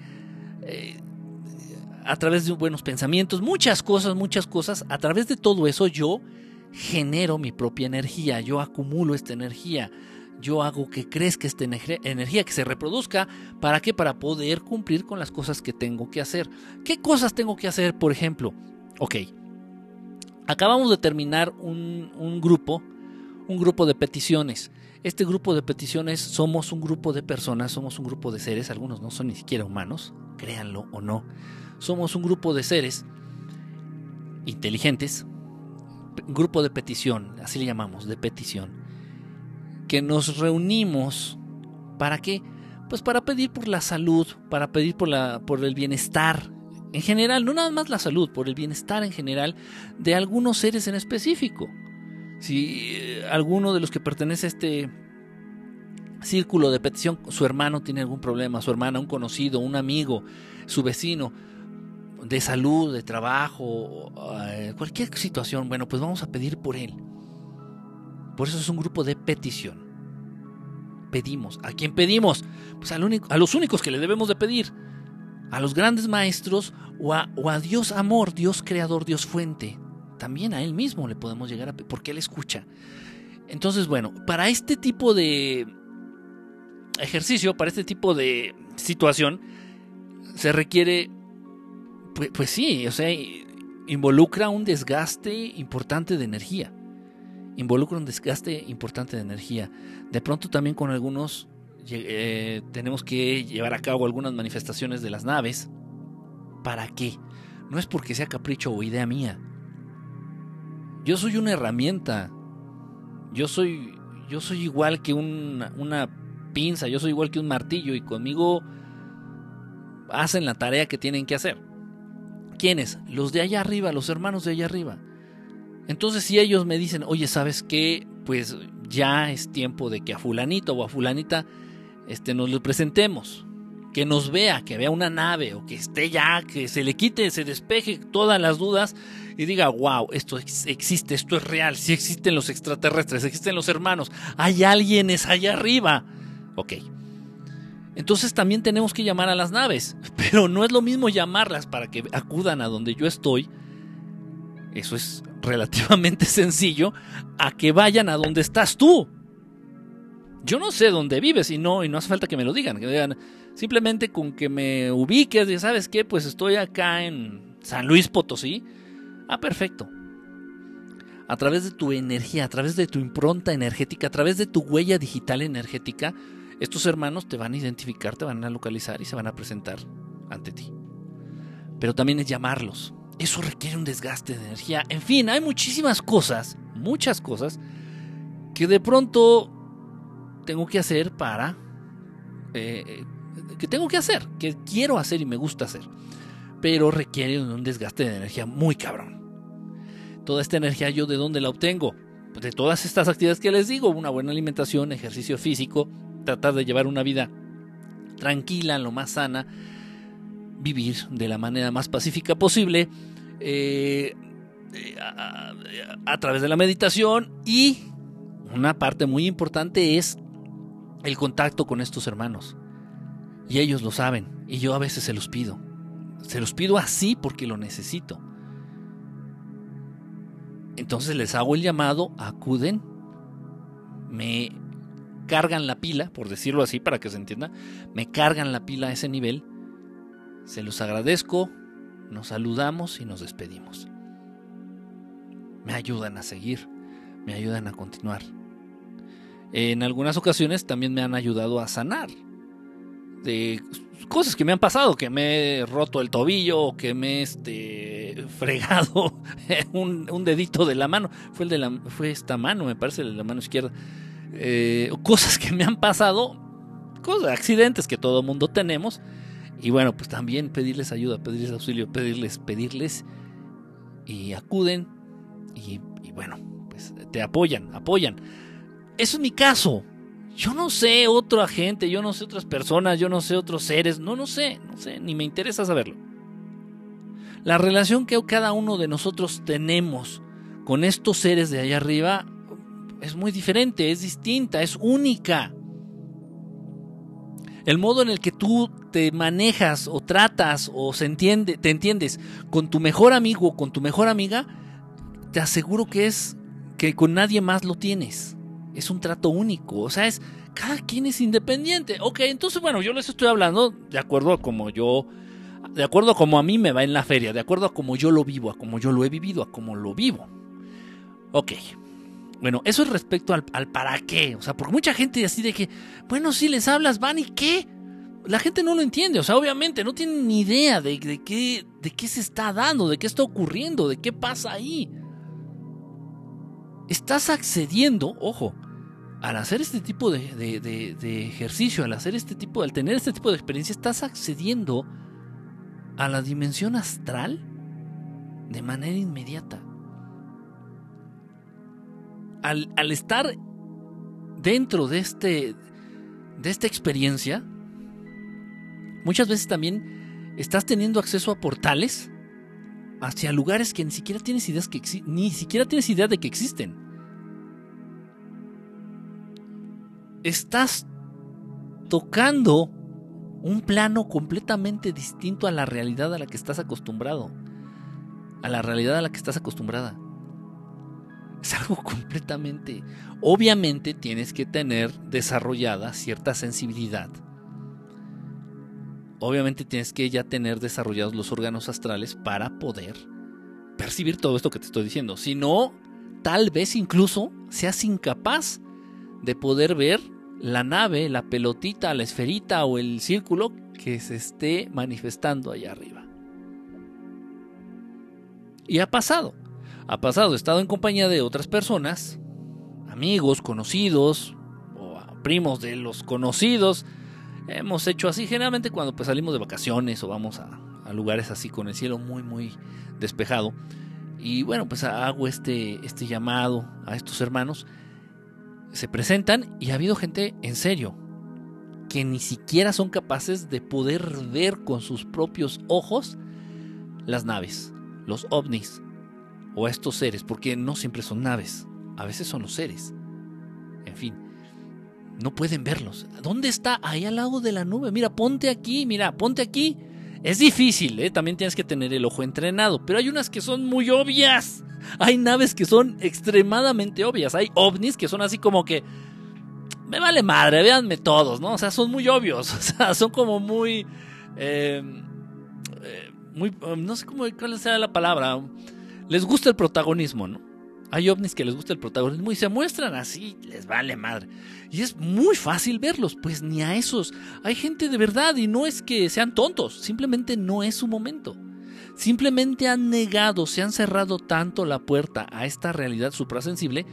eh, a través de buenos pensamientos, muchas cosas, muchas cosas. A través de todo eso yo genero mi propia energía, yo acumulo esta energía, yo hago que crezca esta energía, que se reproduzca. ¿Para qué? Para poder cumplir con las cosas que tengo que hacer. ¿Qué cosas tengo que hacer, por ejemplo? Ok, acabamos de terminar un, un grupo, un grupo de peticiones. Este grupo de peticiones somos un grupo de personas, somos un grupo de seres, algunos no son ni siquiera humanos, créanlo o no. Somos un grupo de seres inteligentes, grupo de petición, así le llamamos, de petición, que nos reunimos para qué? Pues para pedir por la salud, para pedir por, la, por el bienestar en general, no nada más la salud, por el bienestar en general de algunos seres en específico. Si eh, alguno de los que pertenece a este círculo de petición, su hermano tiene algún problema, su hermana, un conocido, un amigo, su vecino, de salud, de trabajo, eh, cualquier situación, bueno, pues vamos a pedir por él. Por eso es un grupo de petición. Pedimos. ¿A quién pedimos? Pues a los únicos que le debemos de pedir. A los grandes maestros o a, o a Dios amor, Dios creador, Dios fuente. También a Él mismo le podemos llegar a pedir, porque Él escucha. Entonces, bueno, para este tipo de ejercicio, para este tipo de situación, se requiere pues, pues, sí, o sea, involucra un desgaste importante de energía. involucra un desgaste importante de energía. De pronto también con algunos eh, tenemos que llevar a cabo algunas manifestaciones de las naves. ¿Para qué? No es porque sea capricho o idea mía. Yo soy una herramienta. Yo soy, yo soy igual que una, una pinza, yo soy igual que un martillo y conmigo hacen la tarea que tienen que hacer. ¿Quiénes? Los de allá arriba, los hermanos de allá arriba. Entonces si ellos me dicen, oye, ¿sabes qué? Pues ya es tiempo de que a fulanito o a fulanita este, nos lo presentemos. Que nos vea, que vea una nave o que esté ya, que se le quite, se despeje todas las dudas y diga, wow, esto existe, esto es real, sí existen los extraterrestres, existen los hermanos, hay alguienes allá arriba. Ok. Entonces también tenemos que llamar a las naves, pero no es lo mismo llamarlas para que acudan a donde yo estoy. Eso es relativamente sencillo a que vayan a donde estás tú. Yo no sé dónde vives y no, y no hace falta que me lo digan. Que digan simplemente con que me ubiques y sabes qué, pues estoy acá en San Luis Potosí. Ah, perfecto. A través de tu energía, a través de tu impronta energética, a través de tu huella digital energética, estos hermanos te van a identificar, te van a localizar y se van a presentar ante ti. Pero también es llamarlos. Eso requiere un desgaste de energía. En fin, hay muchísimas cosas, muchas cosas, que de pronto tengo que hacer para... Eh, que tengo que hacer, que quiero hacer y me gusta hacer. Pero requiere un desgaste de energía muy cabrón. Toda esta energía yo de dónde la obtengo? De todas estas actividades que les digo, una buena alimentación, ejercicio físico, tratar de llevar una vida tranquila, lo más sana, vivir de la manera más pacífica posible, eh, a, a, través de la meditación y una parte muy importante es el contacto con estos hermanos. Y ellos lo saben. Y yo a veces se los pido. Se los pido así porque lo necesito. Entonces les hago el llamado, acuden, me cargan la pila, por decirlo así para que se entienda, me cargan la pila a ese nivel. Se los agradezco, nos saludamos y nos despedimos. Me ayudan a seguir, me ayudan a continuar. En algunas ocasiones también me han ayudado a sanar de cosas que me han pasado, que me he roto el tobillo, que me he este, fregado un, dedito de la mano. Fue, el de la, fue esta mano, me parece, de la mano izquierda. Eh, cosas que me han pasado, cosas, accidentes que todo mundo tenemos. Y bueno, pues también pedirles ayuda, pedirles auxilio, pedirles, pedirles y acuden y, y bueno, pues te apoyan, apoyan. Eso es mi caso. Yo no sé otro agente, yo no sé otras personas, yo no sé otros seres, no, no sé, no sé, ni me interesa saberlo. La relación que cada uno de nosotros tenemos con estos seres de allá arriba es muy diferente, es distinta, es única. El modo en el que tú te manejas o tratas o se entiende, te entiendes con tu mejor amigo o con tu mejor amiga, te aseguro que es que con nadie más lo tienes es un trato único, o sea, es cada quien es independiente. Ok, entonces bueno, yo les estoy hablando de acuerdo a como yo, de acuerdo a como a mí me va en la feria, de acuerdo a como yo lo vivo, a como yo lo he vivido, a como lo vivo. Ok. Bueno, eso es respecto al, para qué. O sea, porque mucha gente así de que, bueno, si les hablas, van y qué. La gente no lo entiende, o sea, obviamente no tienen ni idea de, de, qué, de qué se está dando, de qué está ocurriendo, de qué pasa ahí. Estás accediendo, ojo, al hacer este tipo de, ejercicio, al hacer este tipo, al tener este tipo de experiencia, estás accediendo a la dimensión astral de manera inmediata. Al, estar dentro de, este, de esta experiencia, muchas veces también estás teniendo acceso a portales hacia lugares que ni siquiera tienes ideas que ni siquiera tienes idea de que existen. estás tocando un plano completamente distinto a la realidad a la que estás acostumbrado. A la realidad a la que estás acostumbrada. Es algo completamente... Obviamente tienes que tener desarrollada cierta sensibilidad. Obviamente tienes que ya tener desarrollados los órganos astrales para poder percibir todo esto que te estoy diciendo. Si no, tal vez incluso seas incapaz de poder ver la nave, la pelotita, la esferita o el círculo que se esté manifestando allá arriba. Y ha pasado, ha pasado, he estado en compañía de otras personas, amigos, conocidos, o primos de los conocidos, hemos hecho así, generalmente cuando pues salimos de vacaciones o vamos a, lugares así con el cielo muy muy despejado, y bueno, pues hago este, este llamado a estos hermanos. Se presentan y ha habido gente en serio que ni siquiera son capaces de poder ver con sus propios ojos las naves, los ovnis o estos seres, porque no siempre son naves, a veces son los seres. En fin, no pueden verlos. ¿Dónde está? Ahí al lado de la nube. Mira, ponte aquí, mira, ponte aquí. Es difícil, ¿eh? también tienes que tener el ojo entrenado, pero hay unas que son muy obvias. Hay naves que son extremadamente obvias. Hay ovnis que son así como que... Me vale madre, véanme todos, ¿no? O sea, son muy obvios. O sea, son como muy... Eh, eh, muy no sé cómo, cuál sea la palabra. Les gusta el protagonismo, ¿no? Hay ovnis que les gusta el protagonismo y se muestran así, les vale madre. Y es muy fácil verlos, pues ni a esos. Hay gente de verdad y no es que sean tontos, simplemente no es su momento. Simplemente han negado, se han cerrado tanto la puerta a esta realidad suprasensible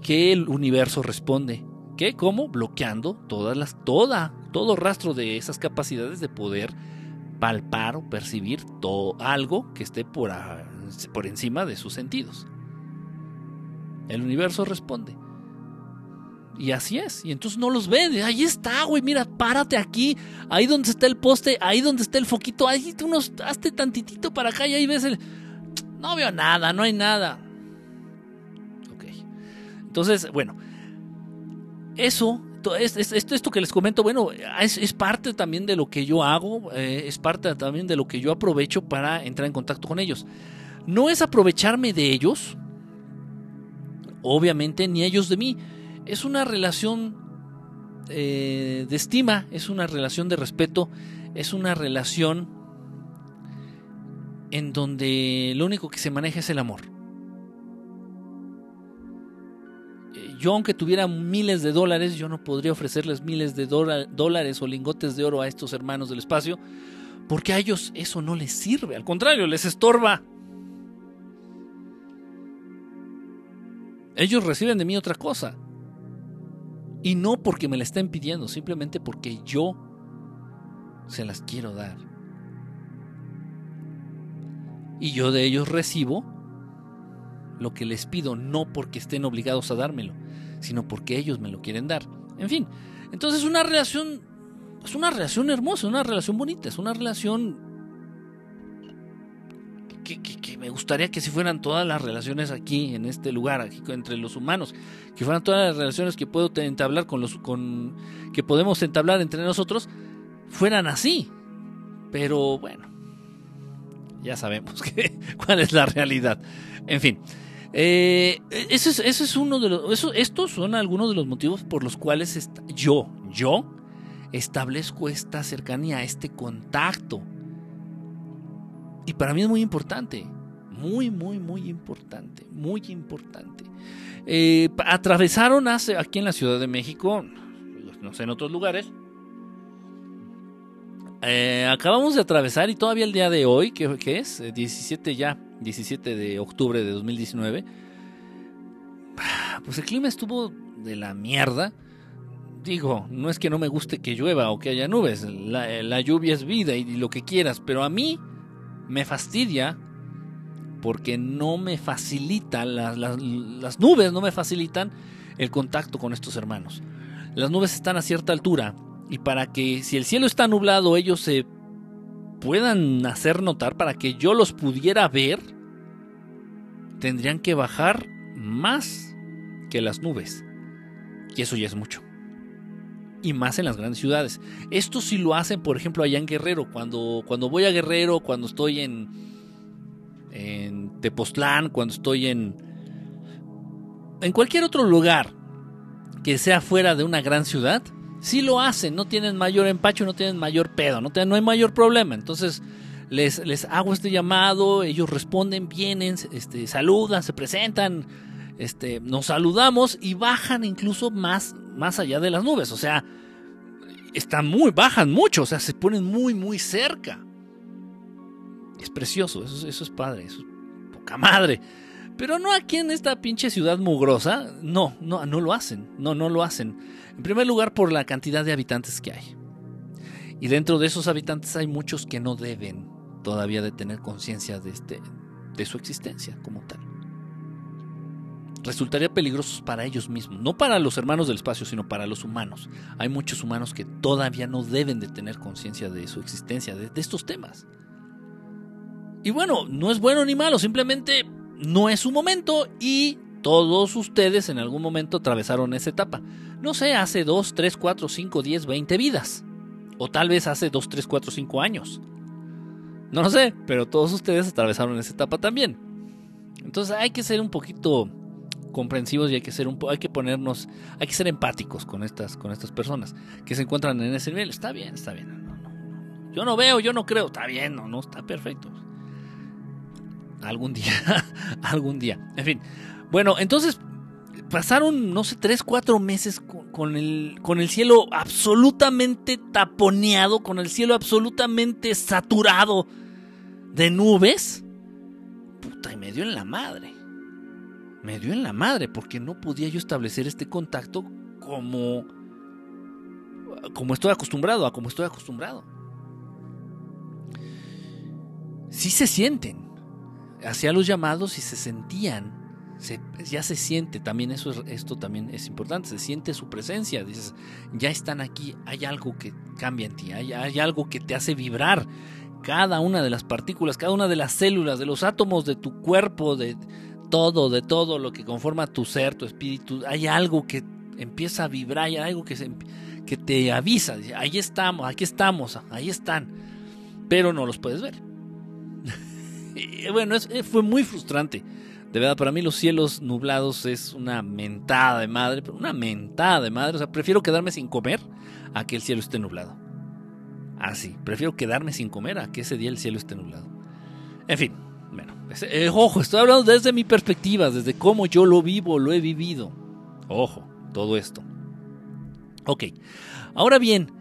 que el universo responde. ¿Qué? ¿Cómo? Bloqueando todas las, toda, todo rastro de esas capacidades de poder palpar o percibir todo, algo que esté por, por encima de sus sentidos. El universo responde. Y así es. Y entonces no los ve. Ahí está, güey. Mira, párate aquí. Ahí donde está el poste. Ahí donde está el foquito. Ahí tú unos, hazte tantitito para acá y ahí ves el. No veo nada, no hay nada. Ok. Entonces, bueno. Eso, esto, esto que les comento, bueno, es, parte también de lo que yo hago. Eh, es parte también de lo que yo aprovecho para entrar en contacto con ellos. No es aprovecharme de ellos obviamente ni ellos de mí. Es una relación eh, de estima, es una relación de respeto, es una relación en donde lo único que se maneja es el amor. Eh, yo aunque tuviera miles de dólares, yo no podría ofrecerles miles de dólares o lingotes de oro a estos hermanos del espacio, porque a ellos eso no les sirve, al contrario, les estorba. Ellos reciben de mí otra cosa. Y no porque me la estén pidiendo, simplemente porque yo se las quiero dar. Y yo de ellos recibo lo que les pido, no porque estén obligados a dármelo, sino porque ellos me lo quieren dar. En fin, entonces una relación es una relación hermosa, una relación bonita, es una relación que, me gustaría que si fueran todas las relaciones aquí, en este lugar, aquí entre los humanos, que fueran todas las relaciones que puedo entablar con los, con, que podemos entablar entre nosotros, fueran así. Pero bueno, ya sabemos que, cuál es la realidad. En fin, eh, ese, es, es, uno de los, estos son algunos de los motivos por los cuales yo, yo establezco esta cercanía, este contacto y para mí es muy importante, muy, muy, muy importante, muy importante. Eh, atravesaron hace, aquí en la Ciudad de México, no sé, en otros lugares. Eh, acabamos de atravesar y todavía el día de hoy, que, es 17 eh, ya, 17 de octubre de 2019, pues el clima estuvo de la mierda. Digo, no es que no me guste que llueva o que haya nubes, la, lluvia es vida y lo que quieras, pero a mí me fastidia porque no me facilita, las, nubes no me facilitan el contacto con estos hermanos. Las nubes están a cierta altura y para que si el cielo está nublado ellos se puedan hacer notar, para que yo los pudiera ver, tendrían que bajar más que las nubes. Y eso ya es mucho y más en las grandes ciudades. Esto sí lo hacen, por ejemplo, allá en Guerrero. Cuando, cuando voy a Guerrero, cuando estoy en, en Tepoztlán, cuando estoy en, en cualquier otro lugar que sea fuera de una gran ciudad, sí lo hacen. No tienen mayor empacho, no tienen mayor pedo, no, tienen, no hay mayor problema. Entonces les, les hago este llamado, ellos responden, vienen, este, saludan, se presentan este, nos saludamos y bajan incluso más, más allá de las nubes. O sea, están muy, bajan mucho, o sea, se ponen muy, muy cerca. Es precioso, eso, es padre, eso es poca madre. Pero no aquí en esta pinche ciudad mugrosa, no, no, no lo hacen, no, no lo hacen. En primer lugar por la cantidad de habitantes que hay. Y dentro de esos habitantes hay muchos que no deben todavía de tener conciencia de, este, de su existencia como tal. Resultaría peligrosos para ellos mismos, no para los hermanos del espacio, sino para los humanos. Hay muchos humanos que todavía no deben de tener conciencia de su existencia, de, de estos temas. Y bueno, no es bueno ni malo, simplemente no es su momento y todos ustedes en algún momento atravesaron esa etapa. No sé, hace 2, 3, 4, 5, 10, 20 vidas. O tal vez hace 2, 3, 4, 5 años. No lo sé, pero todos ustedes atravesaron esa etapa también. Entonces hay que ser un poquito comprensivos y hay que ser un hay que ponernos, hay que ser empáticos con estas con estas personas que se encuentran en ese nivel. Está bien, está bien. Yo no veo, yo no creo, está bien, no, no está perfecto. Algún día, algún día. En fin. Bueno, entonces pasaron, no sé, tres, cuatro meses con, el, con el cielo absolutamente taponeado, con el cielo absolutamente saturado de nubes. Puta, y me dio en la madre. Me dio en la madre porque no podía yo establecer este contacto como como estoy acostumbrado, a como estoy acostumbrado. Sí se sienten. Hacía los llamados y se sentían ya se siente, también eso esto también es importante, se siente su presencia, dices, ya están aquí, hay algo que cambia en ti, hay, algo que te hace vibrar cada una de las partículas, cada una de las células, de los átomos de tu cuerpo, de todo, de todo lo que conforma tu ser, tu espíritu, hay algo que empieza a vibrar, hay algo que, se, que te avisa, ahí estamos, aquí estamos, ahí están, pero no los puedes ver. bueno, fue muy frustrante de verdad, para mí los cielos nublados es una mentada de madre, una mentada de madre. O sea, prefiero quedarme sin comer a que el cielo esté nublado. Así, prefiero quedarme sin comer a que ese día el cielo esté nublado. En fin, eh, ojo, estoy hablando desde mi perspectiva, desde cómo yo lo vivo, lo he vivido. Ojo, todo esto. Ok, ahora bien,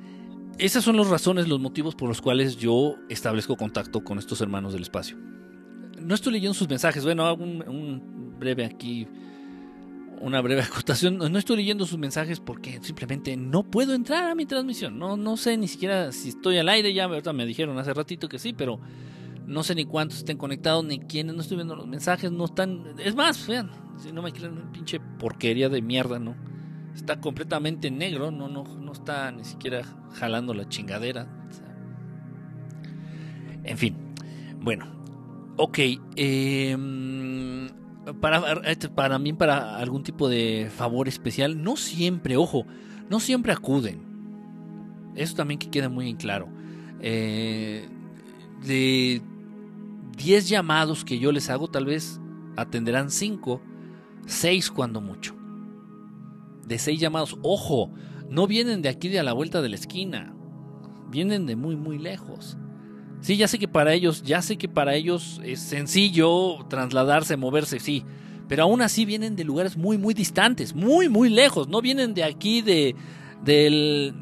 esas son las razones, los motivos por los cuales yo establezco contacto con estos hermanos del espacio no estoy leyendo sus mensajes. Bueno, hago un, breve aquí, una breve acotación. No estoy leyendo sus mensajes porque simplemente no puedo entrar a mi transmisión. No, no sé ni siquiera si estoy al aire. Ya me dijeron hace ratito que sí, pero no sé ni cuántos estén conectados ni quiénes. No estoy viendo los mensajes. No están. Es más, vean, si no me quieren una pinche porquería de mierda, ¿no? Está completamente negro, no, no, no está ni siquiera jalando la chingadera. en fin, bueno, Ok, em, para, este, para mí, para algún tipo de favor especial, no siempre, ojo, no siempre acuden. Eso también que queda muy en claro. Eh, de 10 llamados que yo les hago, tal vez atenderán 5, 6 cuando mucho. De 6 llamados, ojo, no vienen de aquí de a la vuelta de la esquina, vienen de muy, muy lejos. Sí, ya sé que para ellos, ya sé que para ellos es sencillo trasladarse, moverse, sí. Pero aún así vienen de lugares muy, muy distantes, muy, muy lejos. No vienen de aquí, de, del,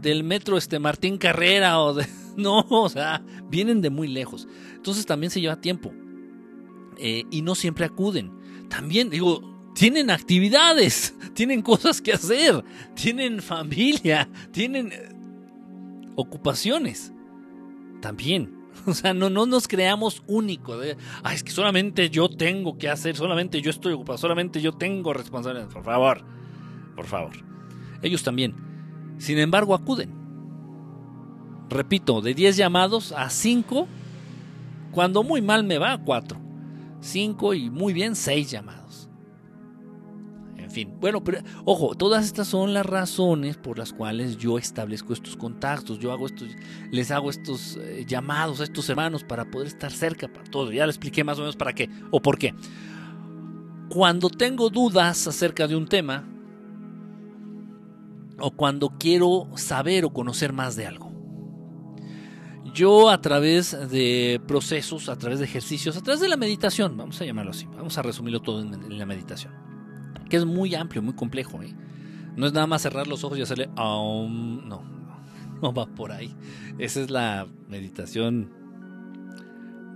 del metro este Martín Carrera o de... No, o sea, vienen de muy lejos. Entonces también se lleva tiempo. Eh, y no siempre acuden. También, digo, tienen actividades, tienen cosas que hacer, tienen familia, tienen eh, ocupaciones también. O sea, no, no nos creamos únicos. Es que solamente yo tengo que hacer, solamente yo estoy ocupado, solamente yo tengo responsabilidad. Por favor, por favor. Ellos también. Sin embargo, acuden. Repito, de 10 llamados a 5, cuando muy mal me va, 4. 5 y muy bien, 6 llamados fin, bueno, pero ojo, todas estas son las razones por las cuales yo establezco estos contactos, yo hago estos, les hago estos eh, llamados a estos hermanos para poder estar cerca para todo. Ya le expliqué más o menos para qué o por qué. Cuando tengo dudas acerca de un tema o cuando quiero saber o conocer más de algo. Yo a través de procesos, a través de ejercicios, a través de la meditación, vamos a llamarlo así, vamos a resumirlo todo en la meditación porque es muy amplio, muy complejo. ¿eh? No es nada más cerrar los ojos y hacerle... No, no va por ahí. Esa es la meditación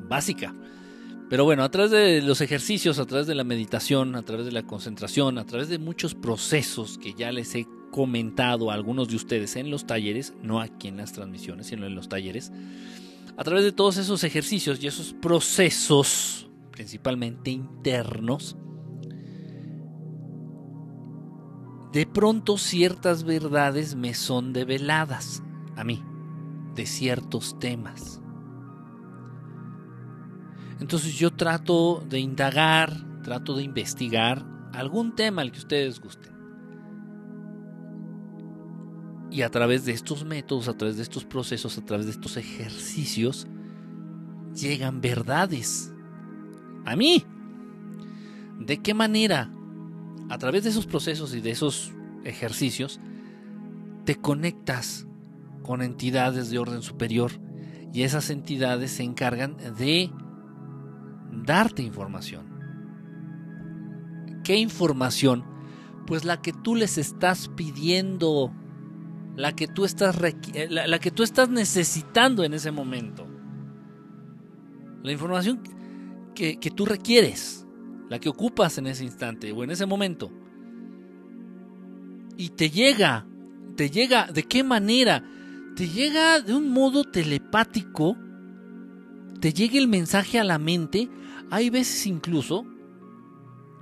básica. Pero bueno, a través de los ejercicios, a través de la meditación, a través de la concentración, a través de muchos procesos que ya les he comentado algunos de ustedes en los talleres, no aquí en las transmisiones, sino en los talleres, a través de todos esos ejercicios y esos procesos, principalmente internos, de pronto ciertas verdades me son develadas a mí, de ciertos temas. Entonces yo trato de indagar, trato de investigar algún tema al que ustedes gusten. Y a través de estos métodos, a través de estos procesos, a través de estos ejercicios, llegan verdades. A mí. ¿De qué manera? A través de esos procesos y de esos ejercicios, te conectas con entidades de orden superior y esas entidades se encargan de darte información. ¿Qué información? Pues la que tú les estás pidiendo, la que tú estás, eh, la, que tú estás necesitando en ese momento. La información que, que tú requieres, la que ocupas en ese instante o en ese momento. Y te llega, te llega, ¿de qué manera? Te llega de un modo telepático, te llega el mensaje a la mente hay veces incluso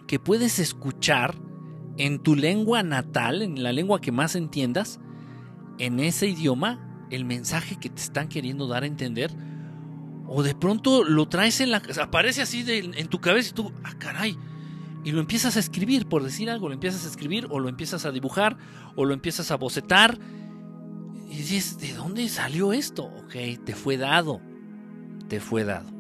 que puedes escuchar en tu lengua natal, en la lengua que más entiendas, en ese idioma, el mensaje que te están queriendo dar a entender. O de pronto lo traes en la... aparece así en tu cabeza y tú, ah, caray. Y lo empiezas a escribir, por decir algo, lo empiezas a escribir o lo empiezas a dibujar o lo empiezas a bocetar. Y dices, ¿de dónde salió esto? Ok, te fue dado. Te fue dado.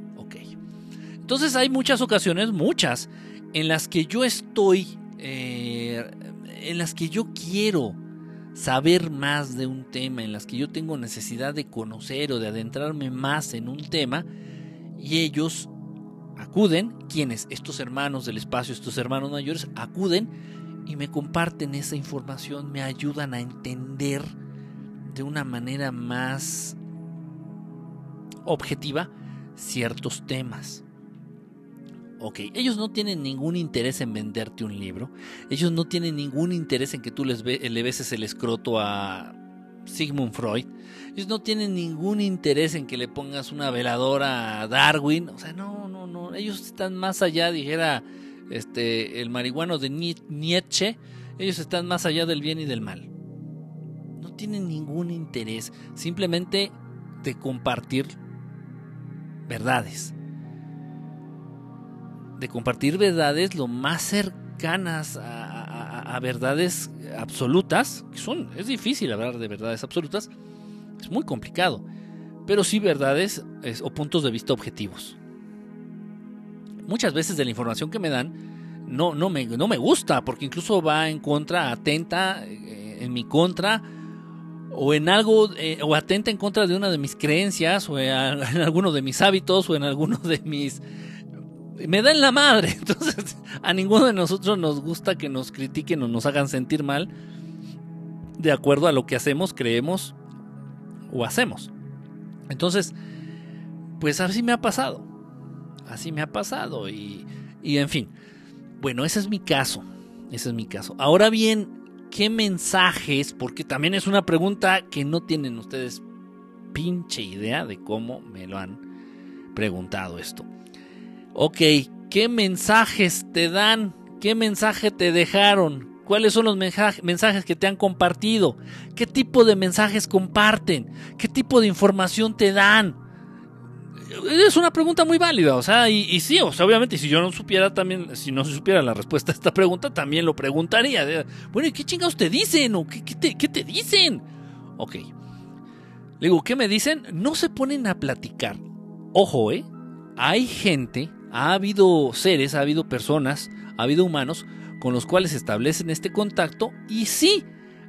Entonces hay muchas ocasiones, muchas, en las que yo estoy, eh, en las que yo quiero saber más de un tema, en las que yo tengo necesidad de conocer o de adentrarme más en un tema, y ellos acuden, quienes, estos hermanos del espacio, estos hermanos mayores, acuden y me comparten esa información, me ayudan a entender de una manera más objetiva ciertos temas. Ok, ellos no tienen ningún interés en venderte un libro. Ellos no tienen ningún interés en que tú les le beses el escroto a Sigmund Freud. Ellos no tienen ningún interés en que le pongas una veladora a Darwin. O sea, no, no, no. Ellos están más allá, dijera este, el marihuano de Nietzsche. Ellos están más allá del bien y del mal. No tienen ningún interés. Simplemente de compartir verdades de compartir verdades lo más cercanas a, verdades absolutas, que son, es difícil hablar de verdades absolutas, es muy complicado, pero sí verdades o puntos de vista objetivos. Muchas veces de la información que me dan no, no, me, no me gusta, porque incluso va en contra, atenta eh, en mi contra, o en algo, eh, o atenta en contra de una de mis creencias, o en, en alguno de mis hábitos, o en alguno de mis me da en la madre. Entonces, a ninguno de nosotros nos gusta que nos critiquen o nos hagan sentir mal de acuerdo a lo que hacemos, creemos o hacemos. Entonces, pues así me ha pasado. Así me ha pasado. Y, y en fin. Bueno, ese es mi caso. Ese es mi caso. Ahora bien, ¿qué mensajes? Porque también es una pregunta que no tienen ustedes pinche idea de cómo me lo han preguntado esto. Ok, ¿qué mensajes te dan? ¿Qué mensaje te dejaron? ¿Cuáles son los mensajes que te han compartido? ¿Qué tipo de mensajes comparten? ¿Qué tipo de información te dan? Es una pregunta muy válida, o sea, y, sí, o sea, obviamente, si yo no supiera también, si no supiera la respuesta a esta pregunta, también lo preguntaría. Bueno, ¿y qué chingados te dicen? ¿O qué, te, qué te dicen? Ok. Le digo, ¿qué me dicen? No se ponen a platicar. Ojo, ¿eh? Hay gente ha habido seres, ha habido personas, ha habido humanos con los cuales establecen este contacto y sí,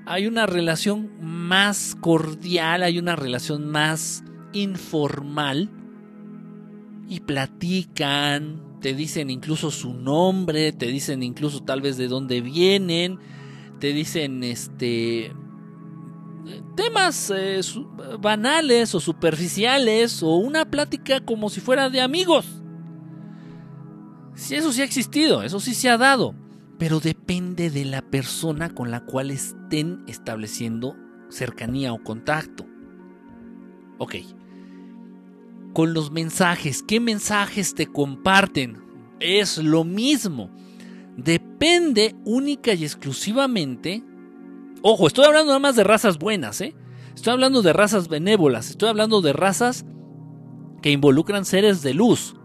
hay una relación más cordial, hay una relación más informal y platican, te dicen incluso su nombre, te dicen incluso tal vez de dónde vienen, te dicen este temas eh, banales o superficiales o una plática como si fuera de amigos. Si eso sí ha existido, eso sí se ha dado, pero depende de la persona con la cual estén estableciendo cercanía o contacto. Ok. Con los mensajes, ¿qué mensajes te comparten? Es lo mismo. Depende única y exclusivamente. Ojo, estoy hablando nada más de razas buenas, ¿eh? Estoy hablando de razas benévolas, estoy hablando de razas que involucran seres de luz,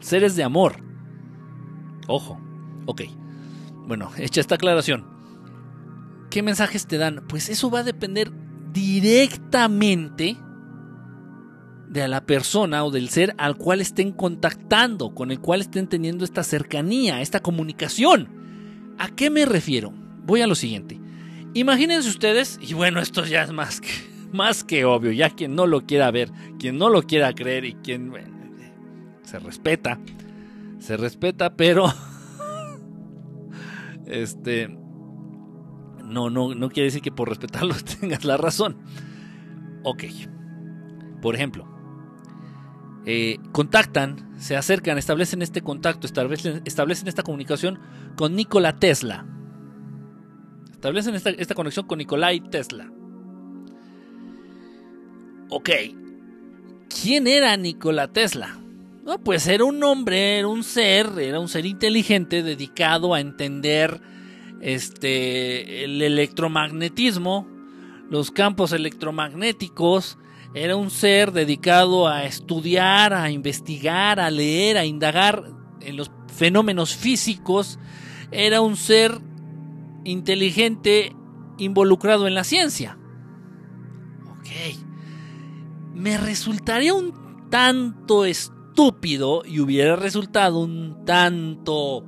seres de amor. Ojo, ok. Bueno, hecha esta aclaración. ¿Qué mensajes te dan? Pues eso va a depender directamente de la persona o del ser al cual estén contactando, con el cual estén teniendo esta cercanía, esta comunicación. ¿A qué me refiero? Voy a lo siguiente. Imagínense ustedes, y bueno, esto ya es más que, más que obvio, ya quien no lo quiera ver, quien no lo quiera creer y quien se respeta, se respeta, pero este no, no, no quiere decir que por respetarlo tengas la razón. Ok. Por ejemplo, eh, contactan, se acercan, establecen este contacto, establecen, establecen esta comunicación con Nikola Tesla. Establecen esta, esta conexión con Nikolai Tesla. Ok. ¿Quién era Nikola Tesla? No, pues era un hombre, era un ser, era un ser inteligente dedicado a entender este el electromagnetismo, los campos electromagnéticos, era un ser dedicado a estudiar, a investigar, a leer, a indagar en los fenómenos físicos. Era un ser inteligente involucrado en la ciencia. Ok. Me resultaría un tanto estúpido y hubiera resultado un tanto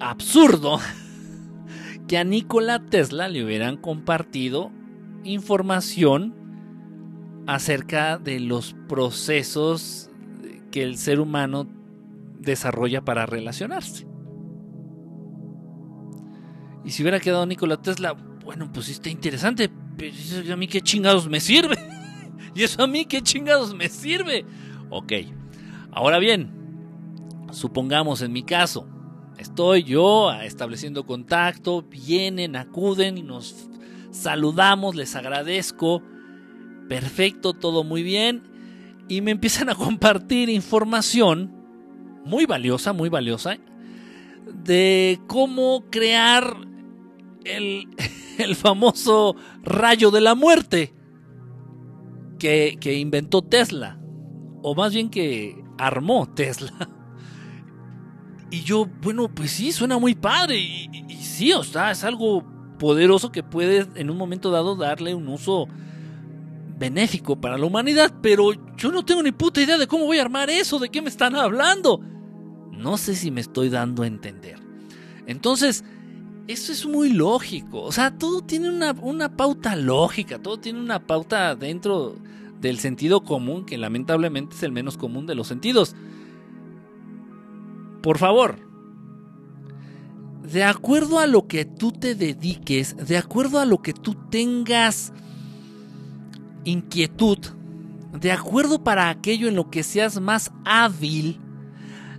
absurdo que a Nikola Tesla le hubieran compartido información acerca de los procesos que el ser humano desarrolla para relacionarse. Y si hubiera quedado Nikola Tesla, bueno, pues está interesante, pero a mí qué chingados me sirve. y eso a mí qué chingados me sirve. Ok, ahora bien, supongamos en mi caso, Estoy yo estableciendo contacto, vienen, acuden, nos saludamos, les agradezco. Perfecto, todo muy bien. Y me empiezan a compartir información muy valiosa, muy valiosa, de cómo crear el, famoso rayo de la muerte que, inventó Tesla. O más bien que armó Tesla. Y yo, bueno, pues sí, suena muy padre. Y, sí, o sea, es algo poderoso que puede en un momento dado darle un uso benéfico para la humanidad. Pero yo no tengo ni puta idea de cómo voy a armar eso, de qué me están hablando. No sé si me estoy dando a entender. Entonces, eso es muy lógico. O sea, todo tiene una, una pauta lógica, todo tiene una pauta dentro del sentido común, que lamentablemente es el menos común de los sentidos. Por favor, de acuerdo a lo que tú te dediques, de acuerdo a lo que tú tengas inquietud, de acuerdo para aquello en lo que seas más hábil,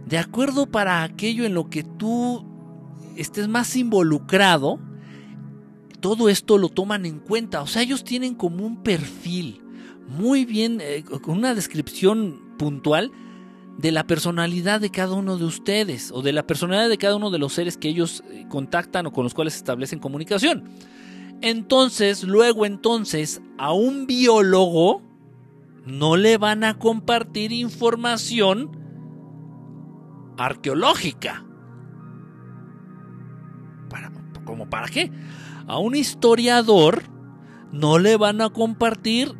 de acuerdo para aquello en lo que tú estés más involucrado, todo esto lo toman en cuenta. O sea, ellos tienen como un perfil muy bien, eh, con una descripción puntual de la personalidad de cada uno de ustedes o de la personalidad de cada uno de los seres que ellos eh, contactan o con los cuales establecen comunicación. Entonces, luego entonces, a un biólogo no le van a compartir información arqueológica. ¿Para, ¿Cómo para qué? A un historiador no le van a compartir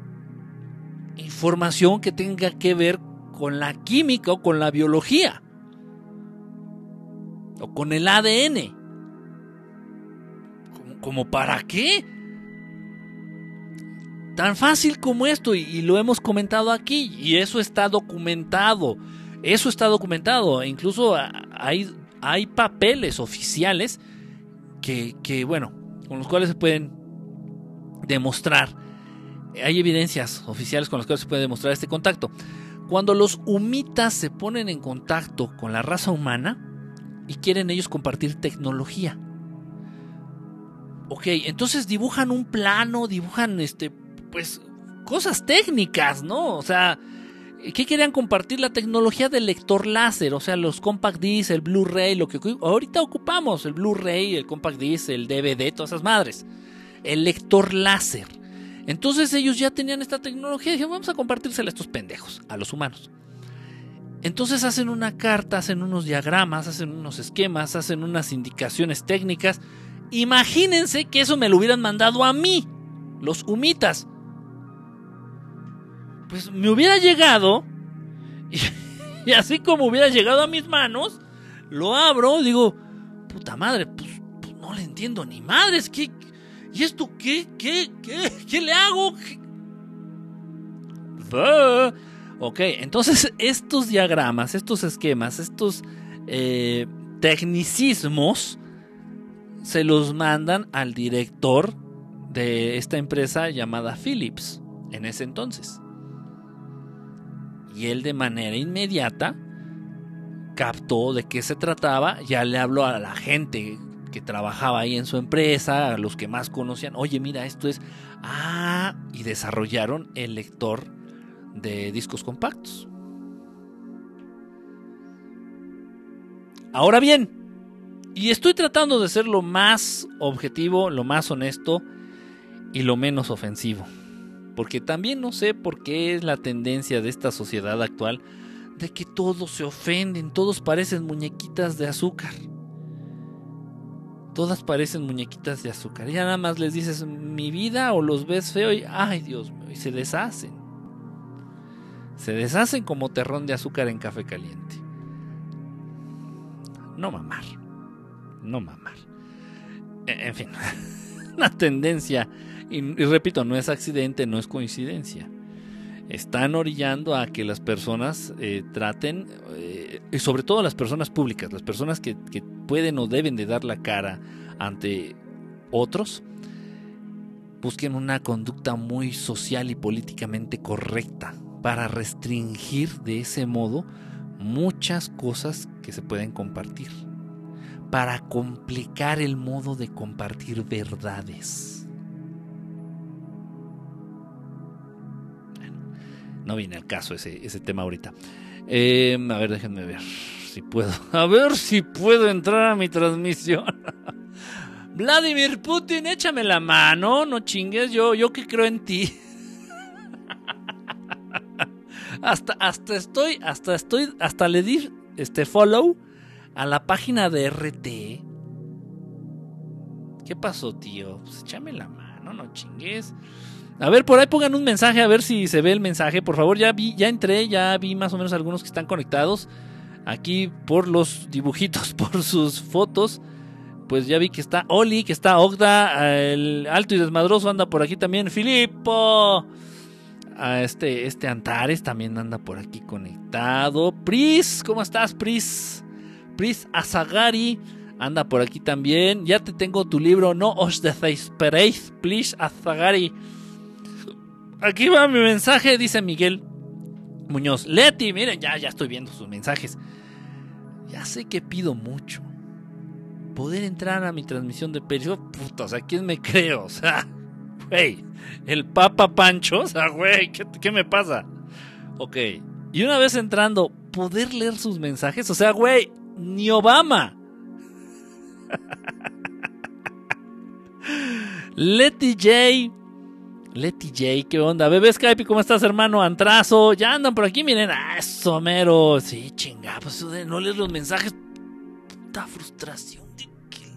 información que tenga que ver con la química o con la biología o con el ADN. ¿Como, para qué? Tan fácil como esto, y, lo hemos comentado aquí, y eso está documentado. Eso está documentado. E incluso hay, hay papeles oficiales que, que, bueno, con los cuales se pueden demostrar. Hay evidencias oficiales con las cuales se puede demostrar este contacto. Cuando los humitas se ponen en contacto con la raza humana y quieren ellos compartir tecnología. Ok, entonces dibujan un plano, dibujan este, pues, cosas técnicas, ¿no? O sea, ¿qué querían compartir? La tecnología del lector láser, o sea, los compact discs, el Blu-ray, lo que ahorita ocupamos, el Blu-ray, el compact disc, el DVD, todas esas madres. El lector láser. Entonces ellos ya tenían esta tecnología y dijeron, vamos a compartírsela a estos pendejos, a los humanos. Entonces hacen una carta, hacen unos diagramas, hacen unos esquemas, hacen unas indicaciones técnicas. Imagínense que eso me lo hubieran mandado a mí, los humitas. Pues me hubiera llegado, y, así como hubiera llegado a mis manos, lo abro, digo, puta madre, pues, pues no le entiendo ni madres, ¿qué, ¿Y esto qué? ¿Qué? ¿Qué? ¿Qué le hago? Ok, entonces estos diagramas, estos esquemas, estos eh, tecnicismos se los mandan al director de esta empresa llamada Philips en ese entonces. Y él de manera inmediata captó de qué se trataba, ya le habló a la gente que trabajaba ahí en su empresa, a los que más conocían, oye, mira, esto es... Ah, y desarrollaron el lector de discos compactos. Ahora bien, y estoy tratando de ser lo más objetivo, lo más honesto y lo menos ofensivo. Porque también no sé por qué es la tendencia de esta sociedad actual de que todos se ofenden, todos parecen muñequitas de azúcar. Todas parecen muñequitas de azúcar. Ya nada más les dices mi vida o los ves feo y ay Dios mío, y se deshacen. Se deshacen como terrón de azúcar en café caliente. No mamar. No mamar. E, en fin, una tendencia. Y, repito, no es accidente, no es coincidencia están orillando a que las personas eh, traten, eh, y sobre todo las personas públicas, las personas que, que, pueden o deben de dar la cara ante otros, busquen una conducta muy social y políticamente correcta para restringir de ese modo muchas cosas que se pueden compartir, para complicar el modo de compartir verdades No viene al caso ese, ese tema ahorita. Em, a ver, déjenme ver si puedo. A ver si puedo entrar a mi transmisión. Vladimir Putin, échame la mano, no chingues, yo, yo que creo en ti. hasta, hasta estoy, hasta estoy, hasta le di este follow a la página de RT. ¿Qué pasó, tío? Pues échame la mano, no chingues. A ver, por ahí pongan un mensaje, a ver si se ve el mensaje. Por favor, ya vi, ya entré, ya vi más o menos algunos que están conectados. Aquí por los dibujitos, por sus fotos. Pues ya vi que está Oli, que está Ogda, el alto y desmadroso anda por aquí también. Filippo. A este, este Antares también anda por aquí conectado. Pris, ¿cómo estás, Pris? Pris Azagari anda por aquí también. Ya te tengo tu libro, no os desesperéis, please, Azagari. Aquí va mi mensaje, dice Miguel Muñoz. Leti, miren, ya, ya estoy viendo sus mensajes. Ya sé que pido mucho. Poder entrar a mi transmisión de Periscope, puta, o sea, ¿quién me cree? O sea, güey, el Papa Pancho, o sea, güey, ¿qué, ¿qué me pasa? Ok, y una vez entrando, poder leer sus mensajes, o sea, güey, ni Obama. Letty J Letty J, ¿qué onda? Bebé Skype, ¿cómo estás, hermano? Antrazo, ya andan por aquí, miren. Ah, eso, mero. Sí, chinga, pues no leer los mensajes. Puta frustración de que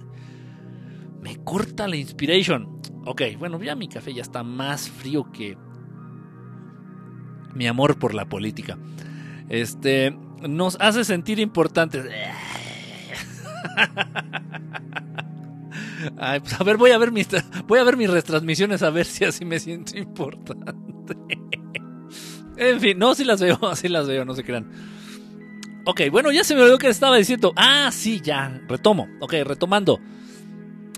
me corta la inspiration. Ok, bueno, ya mi café ya está más frío que mi amor por la política. Este, nos hace sentir importantes. Pues a ver, voy a ver mis voy a ver mis retransmisiones a ver si así me siento importante. en fin, no, sí las veo, sí las veo, no se crean. Ok, bueno, ya se me olvidó que estaba diciendo. Ah, sí, ya, retomo. Ok, retomando.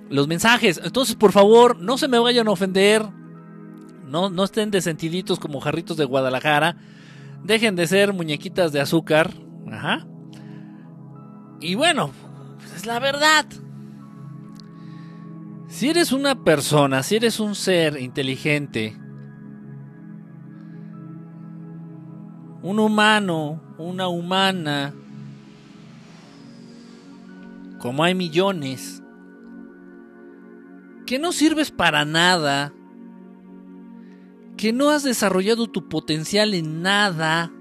Los mensajes. Entonces, por favor, no se me vayan a ofender. No, no estén de sentiditos como jarritos de Guadalajara. Dejen de ser muñequitas de azúcar. Ajá. Y bueno, es la verdad. Si eres una persona, si eres un ser inteligente, un humano, una humana, como hay millones, que no sirves para nada, que no has desarrollado tu potencial en nada,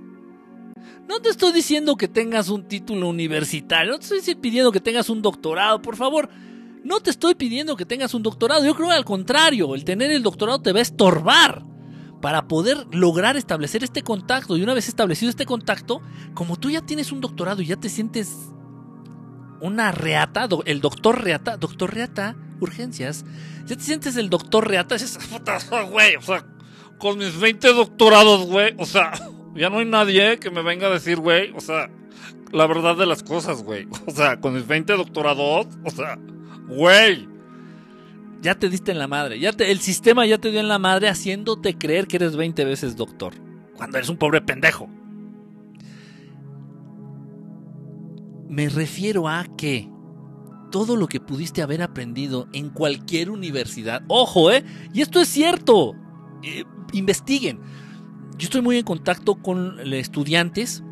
no te estoy diciendo que tengas un título universitario, no te estoy pidiendo que tengas un doctorado, por favor. No te estoy pidiendo que tengas un doctorado, yo creo al contrario, el tener el doctorado te va a estorbar para poder lograr establecer este contacto. Y una vez establecido este contacto, como tú ya tienes un doctorado y ya te sientes una reata, el doctor reata, doctor reata, urgencias, ya te sientes el doctor reata, dices, güey, o sea, con mis 20 doctorados, güey, o sea, ya no hay nadie que me venga a decir, güey, o sea, la verdad de las cosas, güey. O sea, con mis 20 doctorados, o sea, güey. Ya te diste en la madre. Ya el sistema ya te dio en la madre haciéndote creer que eres 20 veces doctor. Cuando eres un pobre pendejo. Me refiero a que todo lo que pudiste haber aprendido en cualquier universidad. Ojo, ¿eh? Y esto es cierto. Eh, investiguen yo estoy muy en contacto con estudiantes,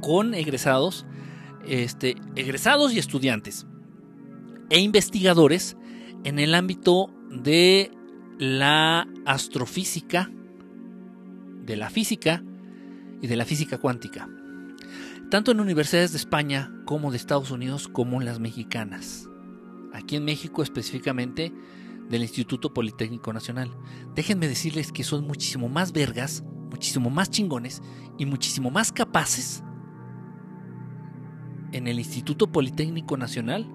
con egresados, este, egresados y estudiantes e investigadores en el ámbito de la astrofísica, de la física y de la física cuántica, tanto en universidades de España como de Estados Unidos como en las mexicanas. Aquí en México específicamente del Instituto Politécnico Nacional. Déjenme decirles que son muchísimo más vergas muchísimo más chingones y muchísimo más capaces en el Instituto Politécnico Nacional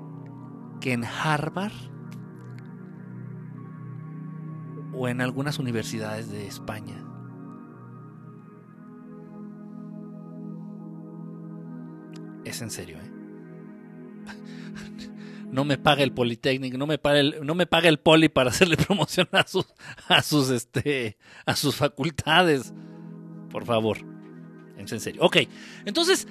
que en Harvard o en algunas universidades de España. Es en serio, ¿eh? no me paga el Politécnico, no me paga el, no me el Poli para hacerle promoción a sus, a sus, este, a sus facultades. Por favor. En serio. Ok, entonces,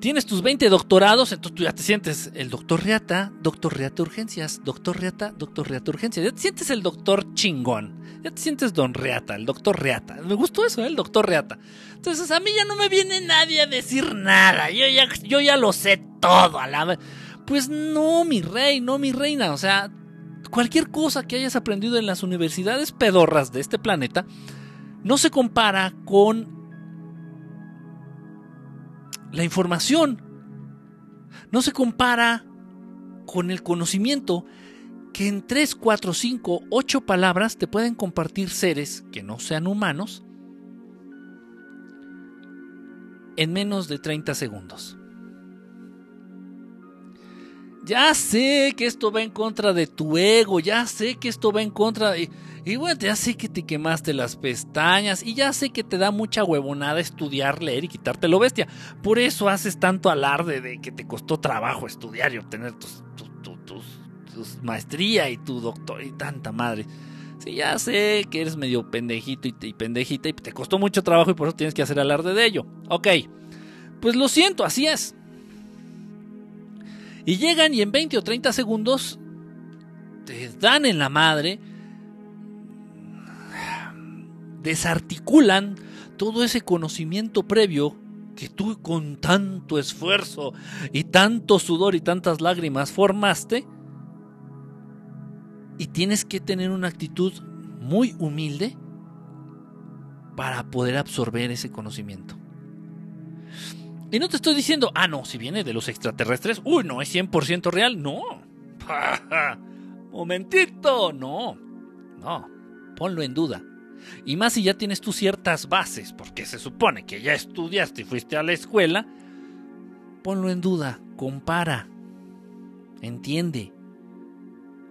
tienes tus 20 doctorados, entonces tú ya te sientes el doctor Reata, doctor Reata Urgencias, doctor Reata, doctor Reata Urgencias. Ya te sientes el doctor chingón. Ya te sientes don Reata, el doctor Reata. Me gustó eso, ¿eh? el doctor Reata. Entonces, a mí ya no me viene nadie a decir nada. Yo ya, yo ya lo sé todo. A la pues no, mi rey, no, mi reina. O sea, cualquier cosa que hayas aprendido en las universidades pedorras de este planeta no se compara con la información. No se compara con el conocimiento que en 3, 4, 5, 8 palabras te pueden compartir seres que no sean humanos en menos de 30 segundos. Ya sé que esto va en contra de tu ego, ya sé que esto va en contra de... Y bueno, ya sé que te quemaste las pestañas y ya sé que te da mucha huevonada estudiar, leer y quitarte lo bestia. Por eso haces tanto alarde de que te costó trabajo estudiar y obtener tus, maestría y tu doctor y tanta madre. Sí, ya sé que eres medio pendejito y, y pendejita y te costó mucho trabajo y por eso tienes que hacer alarde de ello. Ok, pues lo siento, así es. Y llegan y en 20 o 30 segundos te dan en la madre, desarticulan todo ese conocimiento previo que tú con tanto esfuerzo y tanto sudor y tantas lágrimas formaste. Y tienes que tener una actitud muy humilde para poder absorber ese conocimiento. Y no te estoy diciendo, ah, no, si viene de los extraterrestres, uy, no, es 100% real. No. Momentito, no. No, ponlo en duda. Y más si ya tienes tú ciertas bases, porque se supone que ya estudiaste y fuiste a la escuela, ponlo en duda, compara, entiende.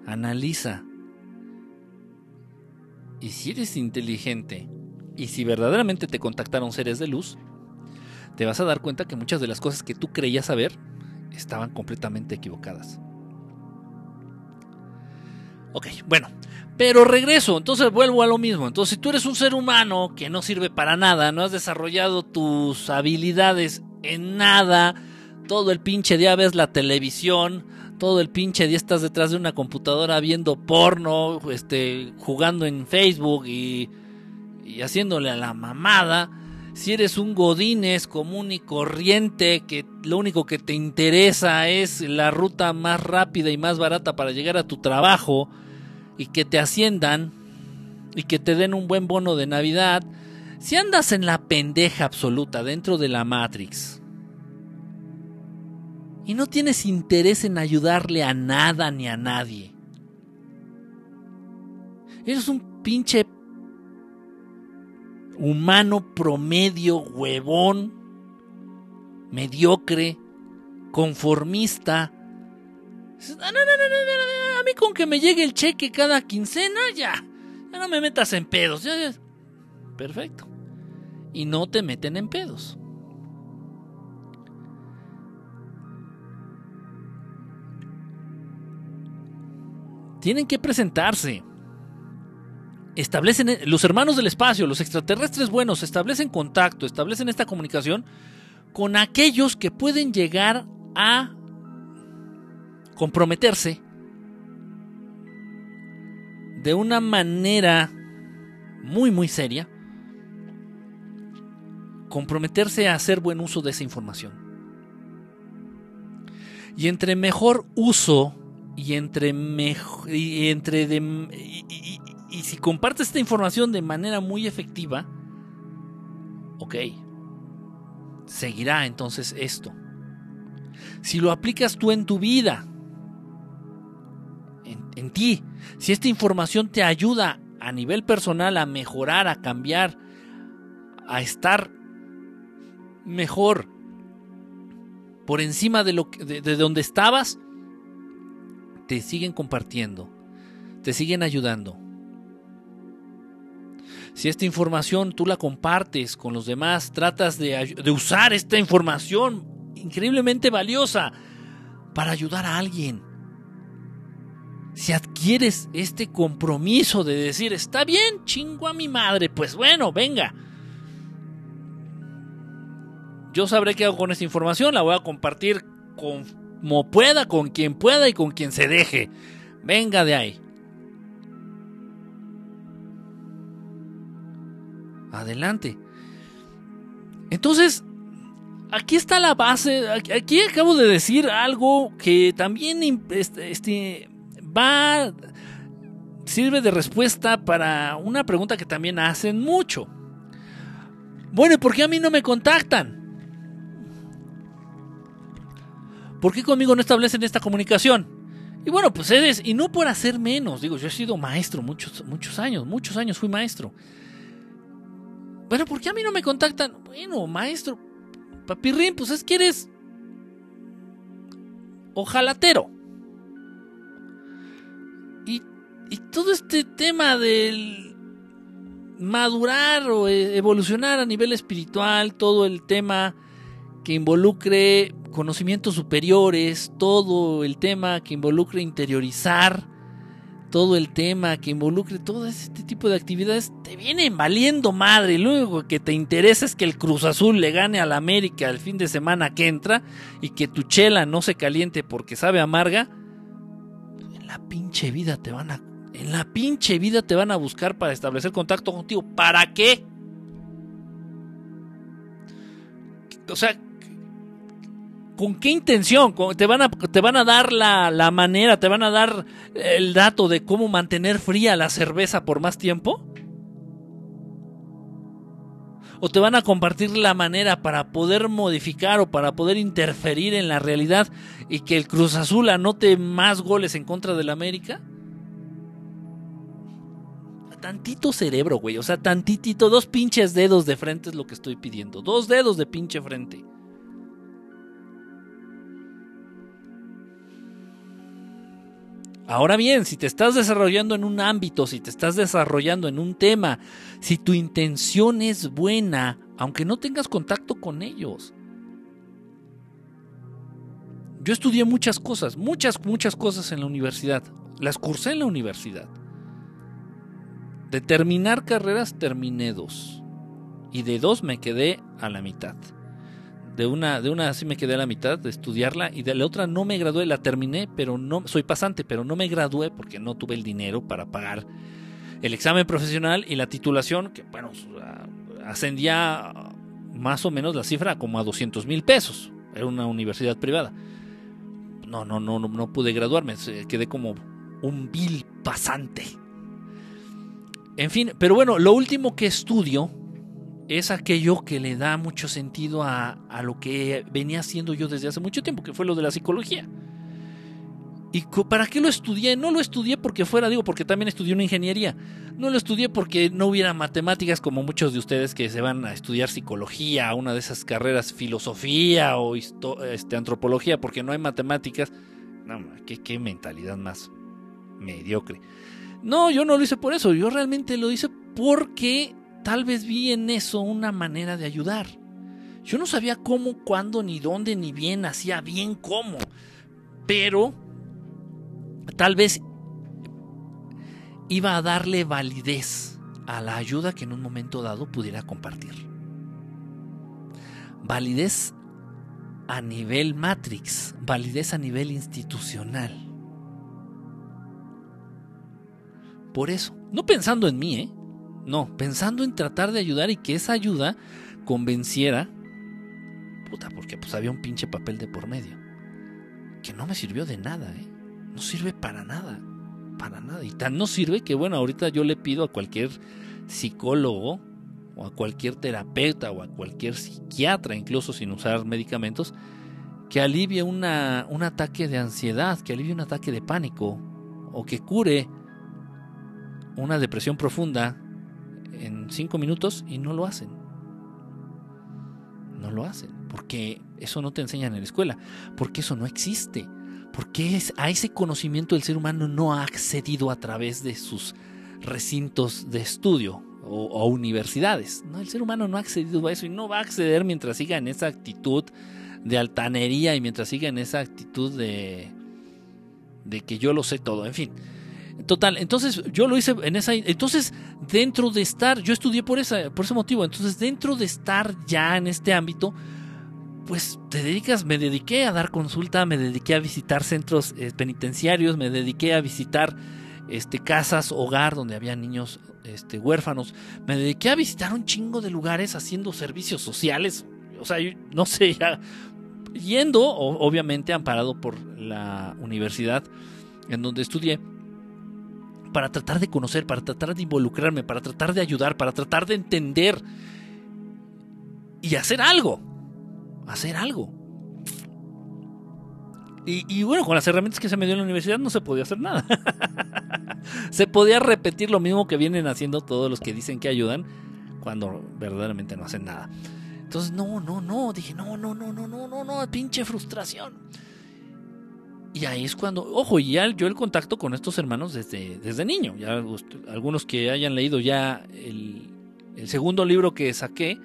Analiza. Y si eres inteligente y si verdaderamente te contactaron seres de luz, te vas a dar cuenta que muchas de las cosas que tú creías saber estaban completamente equivocadas. Ok, bueno, pero regreso, entonces vuelvo a lo mismo. Entonces, si tú eres un ser humano que no sirve para nada, no has desarrollado tus habilidades en nada, todo el pinche día ves la televisión, todo el pinche día estás detrás de una computadora viendo porno, este, jugando en Facebook y, y haciéndole a la mamada. Si eres un godines común y corriente, que lo único que te interesa es la ruta más rápida y más barata para llegar a tu trabajo y que te asciendan y que te den un buen bono de Navidad, si andas en la pendeja absoluta dentro de la Matrix y no tienes interés en ayudarle a nada ni a nadie, eres un pinche humano promedio, huevón, mediocre, conformista. a mí con que me llegue el cheque cada quincena, ya. Ya no me metas en pedos. Perfecto. Y no te meten en pedos. Tienen que presentarse establecen, los hermanos del espacio, los extraterrestres buenos, establecen contacto, establecen esta comunicación con aquellos que pueden llegar a comprometerse de una manera muy, muy seria, comprometerse a hacer buen uso de esa información. Y entre mejor uso y entre, mejor, y entre si compartes esta información de manera muy efectiva, ok, seguirá entonces esto. Si lo aplicas tú en tu vida, en, ti, si esta información te ayuda a nivel personal a mejorar, a cambiar, a estar mejor por encima de, lo de, de donde estabas, te siguen compartiendo, te siguen ayudando si esta información tú la compartes con los demás, tratas de, usar esta información increíblemente valiosa para ayudar a alguien. Si adquieres este compromiso de decir, está bien, chingo a mi madre, pues bueno, venga. Yo sabré qué hago con esta información, la voy a compartir como pueda, con quien pueda y con quien se deje. Venga de ahí. Adelante. Entonces, aquí está la base. Aquí acabo de decir algo que también este, este, va. sirve de respuesta para una pregunta que también hacen mucho. Bueno, ¿y por qué a mí no me contactan? ¿Por qué conmigo no establecen esta comunicación? Y bueno, pues eres, y no por hacer menos, digo, yo he sido maestro muchos, muchos años, muchos años fui maestro. Bueno, ¿por qué a mí no me contactan? Bueno, maestro, papirrín, pues es que eres ojalatero. Y, y todo este tema del madurar o e, evolucionar a nivel espiritual, todo el tema que involucre conocimientos superiores, todo el tema que involucre interiorizar todo el tema que involucre todo este tipo de actividades, te vienen valiendo madre. Único que te interesa es que el Cruz Azul le gane al América el fin de semana que entra y que tu chela no se caliente porque sabe amarga. En la pinche vida te van a. En la pinche vida te van a buscar para establecer contacto contigo. ¿Para qué? O sea, ¿Con qué intención? ¿Te van a, te van a dar la, manera, te van a dar el dato de cómo mantener fría la cerveza por más tiempo? ¿O te van a compartir la manera para poder modificar o para poder interferir en la realidad y que el Cruz Azul anote más goles en contra del América? Tantito cerebro, güey. O sea, tantitito, dos pinches dedos de frente es lo que estoy pidiendo. Dos dedos de pinche frente. Ahora bien, si te estás desarrollando en un ámbito, si te estás desarrollando en un tema, si tu intención es buena, aunque no tengas contacto con ellos. Yo estudié muchas cosas, muchas, muchas cosas en la universidad. Las cursé en la universidad. De terminar carreras terminé dos. Y de dos me quedé a la mitad. De una, de una sí me quedé a la mitad de estudiarla y de la otra no me gradué, la terminé, pero no soy pasante, pero no me gradué porque no tuve el dinero para pagar el examen profesional y la titulación, que bueno, ascendía más o menos la cifra como a 200 mil pesos. Era una universidad privada. No, no, no, no, pude graduarme, quedé como un vil pasante. En fin, pero bueno, lo último que estudio es aquello que le da mucho sentido a, lo que venía haciendo yo desde hace mucho tiempo, que fue lo de la psicología. ¿Y para qué lo estudié? No lo estudié porque fuera, digo, porque también estudié una ingeniería. No lo estudié porque no hubiera matemáticas como muchos de ustedes que se van a estudiar psicología, una de esas carreras, filosofía o este, antropología, porque no hay matemáticas. No, qué, qué mentalidad más mediocre. No, yo no lo hice por eso, yo realmente lo hice porque Tal vez vi en eso una manera de ayudar. Yo no sabía cómo, cuándo, ni dónde, ni bien, hacía bien cómo. Pero tal vez iba a darle validez a la ayuda que en un momento dado pudiera compartir. Validez a nivel Matrix, validez a nivel institucional. Por eso, no pensando en mí, ¿eh? No, pensando en tratar de ayudar y que esa ayuda convenciera. Puta, porque pues había un pinche papel de por medio. Que no me sirvió de nada, ¿eh? No sirve para nada. Para nada. Y tan no sirve que, bueno, ahorita yo le pido a cualquier psicólogo o a cualquier terapeuta o a cualquier psiquiatra, incluso sin usar medicamentos, que alivie una, un ataque de ansiedad, que alivie un ataque de pánico o que cure una depresión profunda en cinco minutos y no lo hacen. No lo hacen. Porque eso no te enseñan en la escuela. Porque eso no existe. Porque a ese conocimiento el ser humano no ha accedido a través de sus recintos de estudio o, universidades. No, el ser humano no ha accedido a eso y no va a acceder mientras siga en esa actitud de altanería y mientras siga en esa actitud de, de que yo lo sé todo. En fin. Total, entonces yo lo hice en esa. Entonces, dentro de estar, yo estudié por, esa, por ese motivo. Entonces, dentro de estar ya en este ámbito, pues te dedicas, me dediqué a dar consulta, me dediqué a visitar centros eh, penitenciarios, me dediqué a visitar este, casas, hogar donde había niños este, huérfanos, me dediqué a visitar un chingo de lugares haciendo servicios sociales. O sea, no sé, ya yendo, obviamente amparado por la universidad en donde estudié para tratar de conocer, para tratar de involucrarme, para tratar de ayudar, para tratar de entender y hacer algo. Hacer algo. Y, bueno, con las herramientas que se me dio en la universidad no se podía hacer nada. se podía repetir lo mismo que vienen haciendo todos los que dicen que ayudan cuando verdaderamente no hacen nada. Entonces, no, no, no, dije, no, no, no, no, no, no, no, pinche frustración. Y ahí es cuando, ojo, y ya yo el contacto con estos hermanos desde, desde niño. Ya algunos que hayan leído ya el, segundo libro que saqué,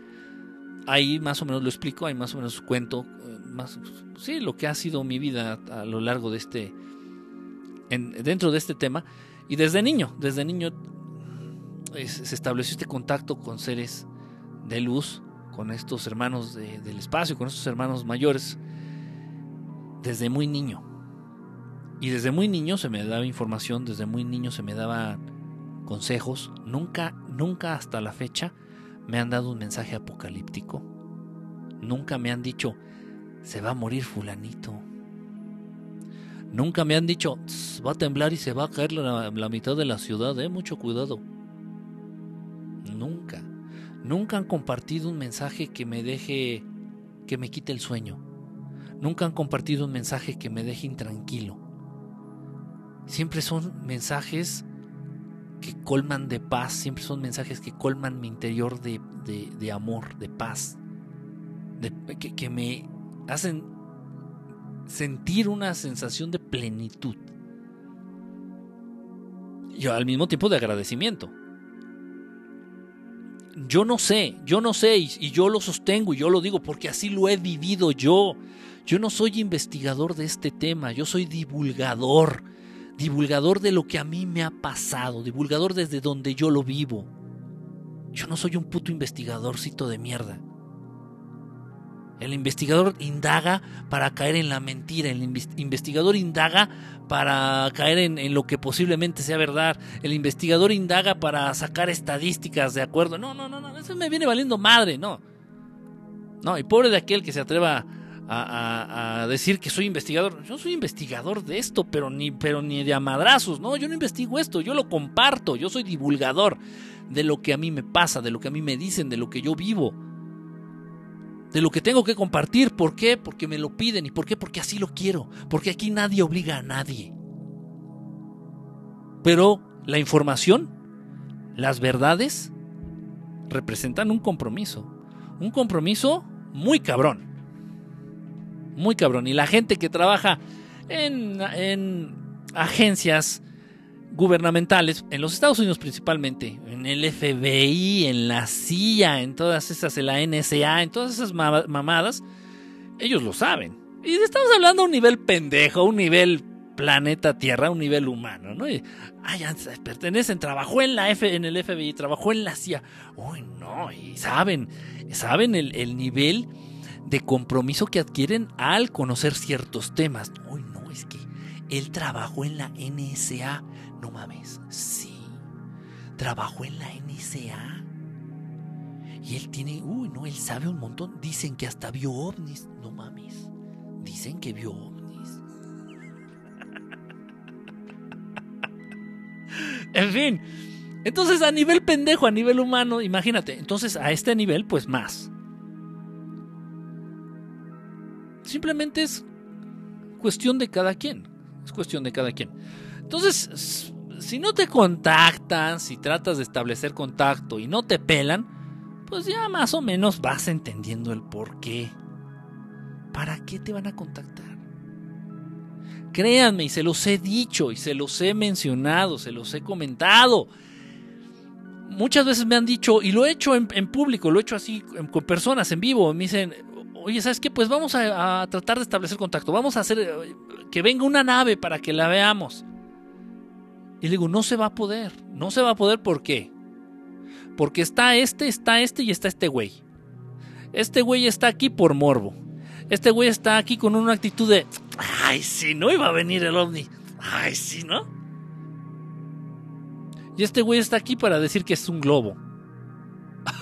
ahí más o menos lo explico, ahí más o menos cuento eh, más, sí, lo que ha sido mi vida a lo largo de este, dentro de este tema. Y desde niño, desde niño se estableció este contacto con seres de luz, con estos hermanos del espacio, con estos hermanos mayores, desde muy niño. Y desde muy niño se me daba información, desde muy niño se me daba consejos. Nunca, nunca hasta la fecha me han dado un mensaje apocalíptico. Nunca me han dicho, se va a morir fulanito. Nunca me han dicho, va a temblar y se va a caer la, la mitad de la ciudad, eh, mucho cuidado. Nunca. Nunca han compartido un mensaje que me deje, que me quite el sueño. Nunca han compartido un mensaje que me deje intranquilo siempre son mensajes que colman de paz, siempre son mensajes que colman mi interior de, amor, de paz, que, que me hacen sentir una sensación de plenitud. y al mismo tiempo de agradecimiento. Yo no sé, yo no sé y, yo lo sostengo y yo lo digo porque así lo he vivido yo. Yo no soy investigador de este tema, yo soy divulgador, divulgador de lo que a mí me ha pasado, divulgador desde donde yo lo vivo. Yo no soy un puto investigadorcito de mierda. El investigador indaga para caer en la mentira, el investigador indaga para caer en, lo que posiblemente sea verdad, el investigador indaga para sacar estadísticas de acuerdo. No, no, no, no, eso me viene valiendo madre, no. No, y pobre de aquel que se atreva a, decir que soy investigador. Yo soy investigador de esto, pero ni, pero ni de amadrazos, no, yo no investigo esto, yo lo comparto, yo soy divulgador de lo que a mí me pasa, de lo que a mí me dicen, de lo que yo vivo de lo que tengo que compartir. ¿Por qué? Porque me lo piden. ¿Y por qué? Porque así lo quiero. Porque aquí nadie obliga a nadie. Pero la información, las verdades, representan un compromiso. Un compromiso muy cabrón. Muy cabrón. Y la gente que trabaja en, en agencias gubernamentales, en los Estados Unidos principalmente, en el FBI, en la CIA, en todas esas, en la NSA, en todas esas mamadas, ellos lo saben. Y estamos hablando a un nivel pendejo, un nivel planeta Tierra, un nivel humano, ¿no? pertenecen, trabajó en la F, en el FBI, trabajó en la CIA. Uy, no, y saben, saben el, el nivel de compromiso que adquieren al conocer ciertos temas. Uy, no, es que él trabajó en la NSA no mames, sí. Trabajó en la NSA. Y él tiene, uy, no, él sabe un montón. Dicen que hasta vio ovnis. No mames. Dicen que vio ovnis. en fin. Entonces, a nivel pendejo, a nivel humano, imagínate. Entonces, a este nivel, pues más. Simplemente es cuestión de cada quien. Es cuestión de cada quien. Entonces, si no te contactan, si tratas de establecer contacto y no te pelan, pues ya más o menos vas entendiendo el por qué. ¿Para qué te van a contactar? Créanme, y se los he dicho, y se los he mencionado, se los he comentado. Muchas veces me han dicho, y lo he hecho en, público, lo he hecho así con personas en vivo, me dicen, oye, ¿sabes qué? Pues vamos a, tratar de establecer contacto, vamos a hacer eh, que venga una nave para que la veamos. Y le digo, no se va a poder. No se va a poder, ¿por qué? Porque está este, está este y está este güey. Este güey está aquí por morbo. Este güey está aquí con una actitud de, ay, si no iba a venir el ovni. Ay, si no. Y este güey está aquí para decir que es un globo.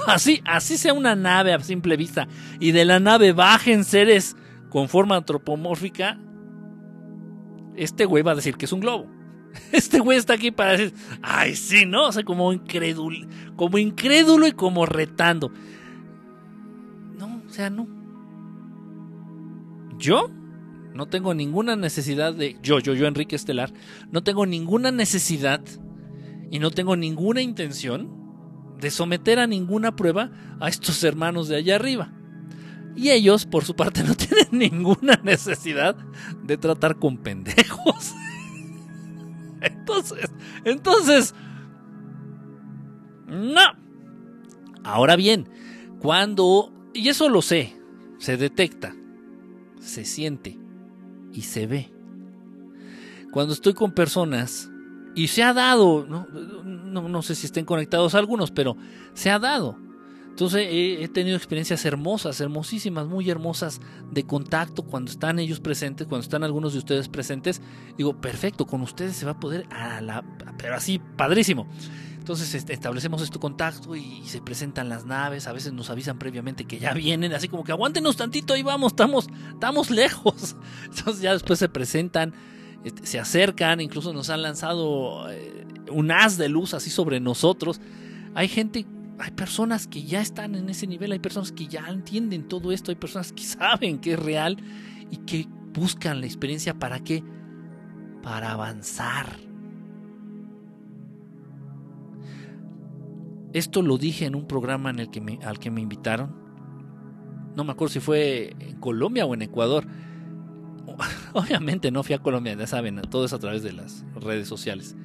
Así, así sea una nave a simple vista. Y de la nave bajen seres con forma antropomórfica. Este güey va a decir que es un globo. Este güey está aquí para decir, ay, sí, ¿no? O sea, como incrédulo, como incrédulo y como retando. No, o sea, no. Yo no tengo ninguna necesidad de, yo, yo, yo, Enrique Estelar, no tengo ninguna necesidad y no tengo ninguna intención de someter a ninguna prueba a estos hermanos de allá arriba. Y ellos, por su parte, no tienen ninguna necesidad de tratar con pendejos. Entonces, entonces, no. Ahora bien, cuando, y eso lo sé, se detecta, se siente y se ve. Cuando estoy con personas, y se ha dado, no, no, sé si estén conectados algunos, pero se ha dado. Entonces he, tenido experiencias hermosas, hermosísimas, muy hermosas de contacto cuando están ellos presentes, cuando están algunos de ustedes presentes. Digo, perfecto, con ustedes se va a poder, a la, pero así, padrísimo. Entonces establecemos este contacto y, se presentan las naves, a veces nos avisan previamente que ya vienen, así como que aguántenos tantito, ahí vamos, estamos, estamos lejos. Entonces ya después se presentan, este, se acercan, incluso nos han lanzado eh, un haz de luz así sobre nosotros. Hay gente hay personas que ya están en ese nivel, hay personas que ya entienden todo esto, hay personas que saben que es real y que buscan la experiencia para qué? Para avanzar. Esto lo dije en un programa en el que al que me invitaron. No me acuerdo si fue en Colombia o en Ecuador. Obviamente no fui a Colombia, ya saben, todo es a través de las redes sociales.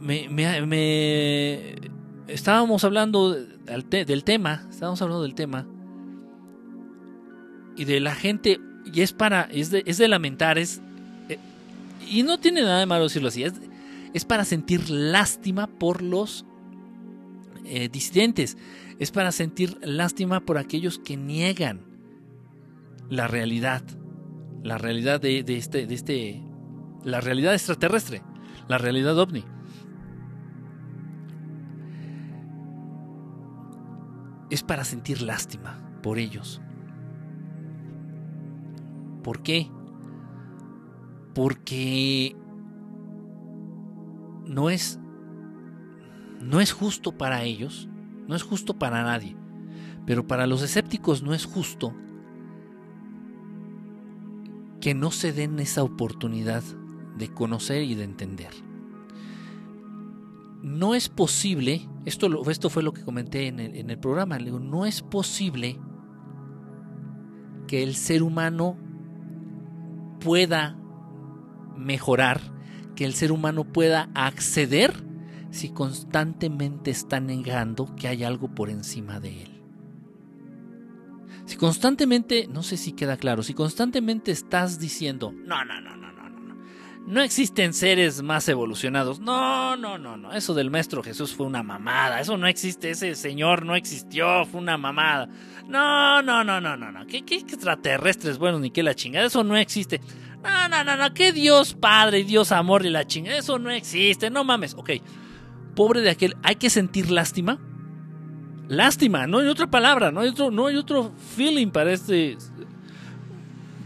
me, me, estábamos hablando del tema, estábamos hablando del tema y de la gente y es para es de, es de lamentar es eh, y no tiene nada de malo decirlo así es, es para sentir lástima por los eh, disidentes es para sentir lástima por aquellos que niegan la realidad la realidad de, de este de este la realidad extraterrestre la realidad ovni es para sentir lástima por ellos. ¿Por qué? Porque no es no es justo para ellos, no es justo para nadie, pero para los escépticos no es justo que no se den esa oportunidad de conocer y de entender no es posible, esto, esto fue lo que comenté en el, en el programa, no es posible que el ser humano pueda mejorar, que el ser humano pueda acceder si constantemente está negando que hay algo por encima de él. Si constantemente, no sé si queda claro, si constantemente estás diciendo, no, no, no, no existen seres más evolucionados. No, no, no, no. Eso del maestro Jesús fue una mamada. Eso no existe. Ese señor no existió. Fue una mamada. No, no, no, no, no, no. ¿Qué, qué extraterrestres bueno ni qué la chingada? Eso no existe. No, no, no, no. ¿Qué Dios Padre Dios Amor y la chingada? Eso no existe. No mames. Ok. Pobre de aquel. Hay que sentir lástima. Lástima. No hay otra palabra. No hay otro, no hay otro feeling para este.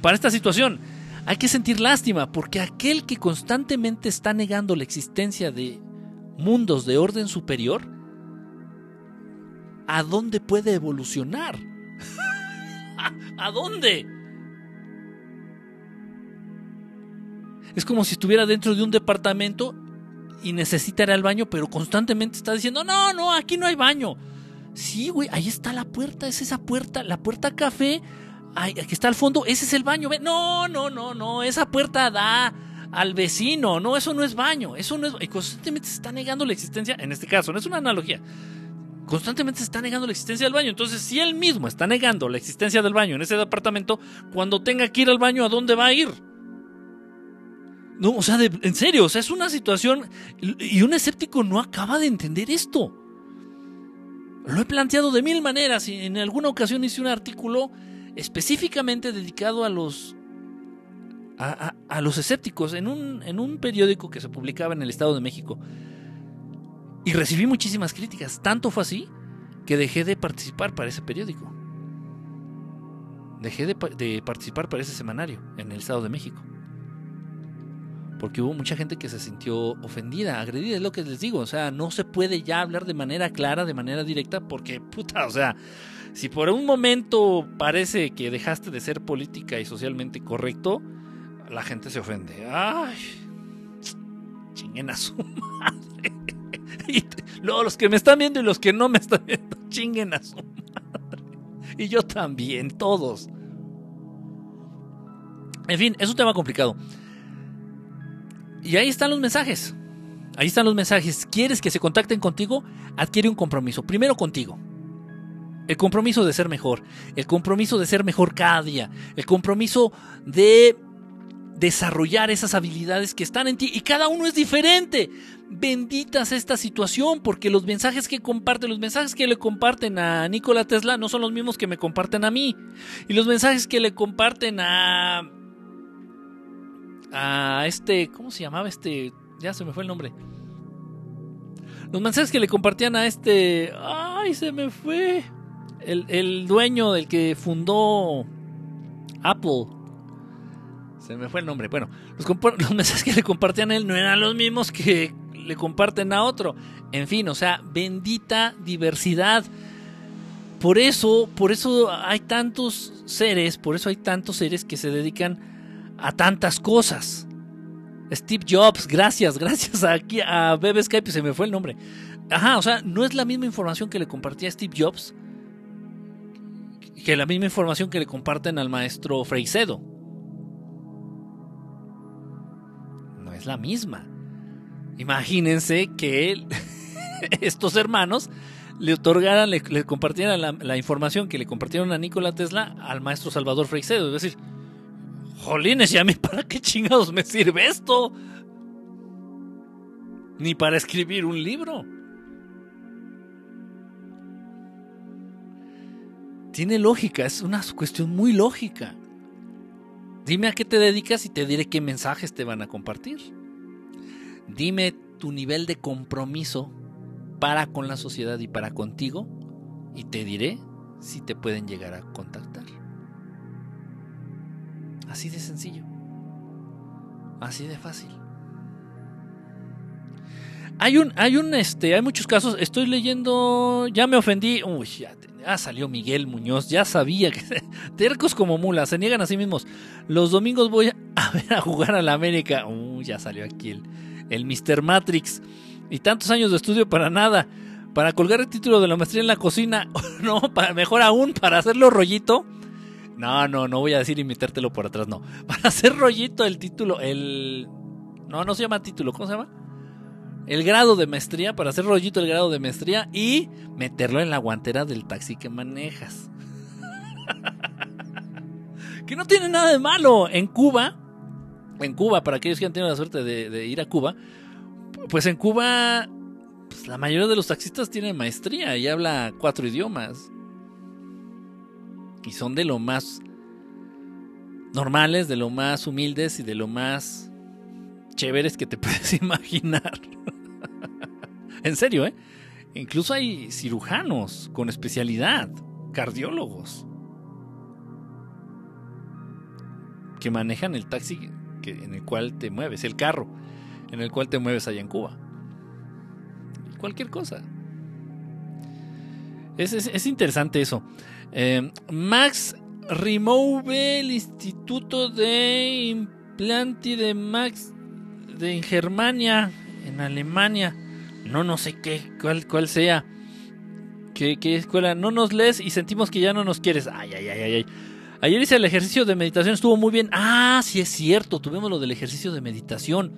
Para esta situación hay que sentir lástima porque aquel que constantemente está negando la existencia de mundos de orden superior, ¿a dónde puede evolucionar? ¿A dónde? Es como si estuviera dentro de un departamento y necesitara el baño, pero constantemente está diciendo, no, no, aquí no hay baño. Sí, güey, ahí está la puerta, es esa puerta, la puerta café Ay, aquí está al fondo, ese es el baño. No, no, no, no, esa puerta da al vecino. No, eso no es baño. Eso no es. Y constantemente se está negando la existencia. En este caso, no es una analogía. Constantemente se está negando la existencia del baño. Entonces, si él mismo está negando la existencia del baño en ese departamento, cuando tenga que ir al baño, ¿a dónde va a ir? No, o sea, en serio, o sea, es una situación. Y un escéptico no acaba de entender esto. Lo he planteado de mil maneras. Y en alguna ocasión hice un artículo específicamente dedicado a los, a, los escépticos en un, en un periódico que se publicaba en el Estado de México. Y recibí muchísimas críticas. Tanto fue así que dejé de participar para ese periódico. Dejé de, de, participar para ese semanario en el Estado de México. Porque hubo mucha gente que se sintió ofendida, agredida, es lo que les digo. O sea, no se puede ya hablar de manera clara, de manera directa, porque, puta, o sea, si por un momento parece que dejaste de ser política y socialmente correcto, la gente se ofende. Ay, chinguen a su madre. Y luego los que me están viendo y los que no me están viendo, chinguen a su madre. Y yo también, todos. En fin, es un tema complicado. Y ahí están los mensajes. Ahí están los mensajes. ¿Quieres que se contacten contigo? Adquiere un compromiso. Primero contigo. El compromiso de ser mejor, el compromiso de ser mejor cada día, el compromiso de desarrollar esas habilidades que están en ti y cada uno es diferente. Benditas esta situación porque los mensajes que comparten, los mensajes que le comparten a Nikola Tesla no son los mismos que me comparten a mí. Y los mensajes que le comparten a a este, ¿cómo se llamaba este? Ya se me fue el nombre. Los mensajes que le compartían a este, ay, se me fue el, dueño del que fundó Apple. Se me fue el nombre. Bueno, los, mensajes que le compartían a él no eran los mismos que le comparten a otro. En fin, o sea, bendita diversidad. Por eso, por eso hay tantos seres, por eso hay tantos seres que se dedican a tantas cosas. Steve Jobs, gracias, gracias aquí a Bebe Skype, se me fue el nombre. Ajá, o sea, no es la misma información que le compartía Steve Jobs que la misma información que le comparten al maestro Freicedo. No es la misma. Imagínense que estos hermanos le otorgaran, le, compartieran la, información que le compartieron a Nikola Tesla al maestro Salvador Freixedo. Es decir, jolines, ¿y a mí para qué chingados me sirve esto? Ni para escribir un libro. Tiene lógica, es una cuestión muy lógica. Dime a qué te dedicas y te diré qué mensajes te van a compartir. Dime tu nivel de compromiso para con la sociedad y para contigo y te diré si te pueden llegar a contactar. Así de sencillo. Así de fácil. Hay un, hay un, este, hay muchos casos. Estoy leyendo, ya me ofendí. Uy, ya, ya salió Miguel Muñoz. Ya sabía que tercos como mulas, se niegan a sí mismos. Los domingos voy a ver a jugar a la América. Uy, ya salió aquí el, el Mr. Matrix. Y tantos años de estudio para nada. Para colgar el título de la maestría en la cocina. no, para, mejor aún, para hacerlo rollito. No, no, no voy a decir imitártelo por atrás, no. Para hacer rollito el título, el... No, no se llama título, ¿cómo se llama? El grado de maestría, para hacer rollito el grado de maestría y meterlo en la guantera del taxi que manejas. que no tiene nada de malo. En Cuba, en Cuba, para aquellos que han tenido la suerte de, ir a Cuba, pues en Cuba pues la mayoría de los taxistas tienen maestría y habla cuatro idiomas. Y son de lo más normales, de lo más humildes y de lo más chéveres que te puedes imaginar. en serio, ¿eh? Incluso hay cirujanos con especialidad, cardiólogos, que manejan el taxi en el cual te mueves, el carro en el cual te mueves allá en Cuba. Cualquier cosa. Es, interesante eso. Eh, Max Remove el Instituto de Implante de Max de en Germania, en Alemania. No, no sé qué, cuál, cuál sea. ¿Qué, ¿Qué escuela? No nos lees y sentimos que ya no nos quieres. Ay, ay, ay, ay, ay. Ayer hice el ejercicio de meditación, estuvo muy bien. Ah, sí es cierto, tuvimos lo del ejercicio de meditación.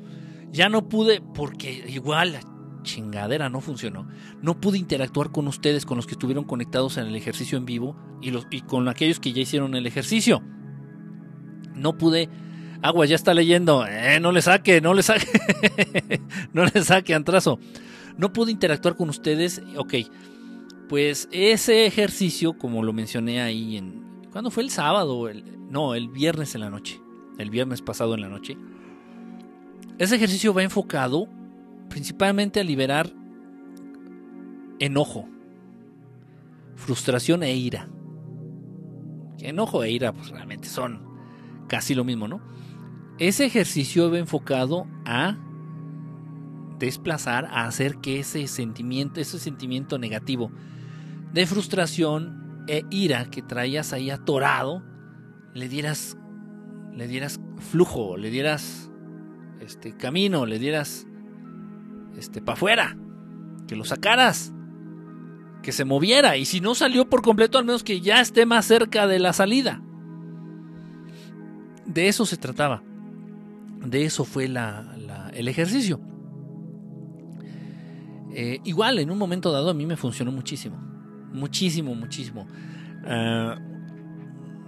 Ya no pude, porque igual chingadera no funcionó. No pude interactuar con ustedes, con los que estuvieron conectados en el ejercicio en vivo y, con aquellos que ya hicieron el ejercicio. No pude. Agua ya está leyendo. Eh, no le saque, no le saque. no le saque, Antrazo. No pude interactuar con ustedes. Ok. Pues ese ejercicio, como lo mencioné ahí en, ¿Cuándo fue el sábado? no, el viernes en la noche. El viernes pasado en la noche. Ese ejercicio va enfocado principalmente a liberar enojo, frustración e ira. Enojo e ira pues realmente son casi lo mismo, ¿no? Ese ejercicio va enfocado a desplazar, a hacer que ese sentimiento, ese sentimiento negativo de frustración, e ira que traías ahí atorado, le dieras, le dieras flujo, le dieras este camino, le dieras este para afuera, que lo sacaras, que se moviera y si no salió por completo, al menos que ya esté más cerca de la salida. De eso se trataba. De eso fue la, el ejercicio. Eh, igual, en un momento dado a mí me funcionó muchísimo muchísimo, muchísimo. Eh,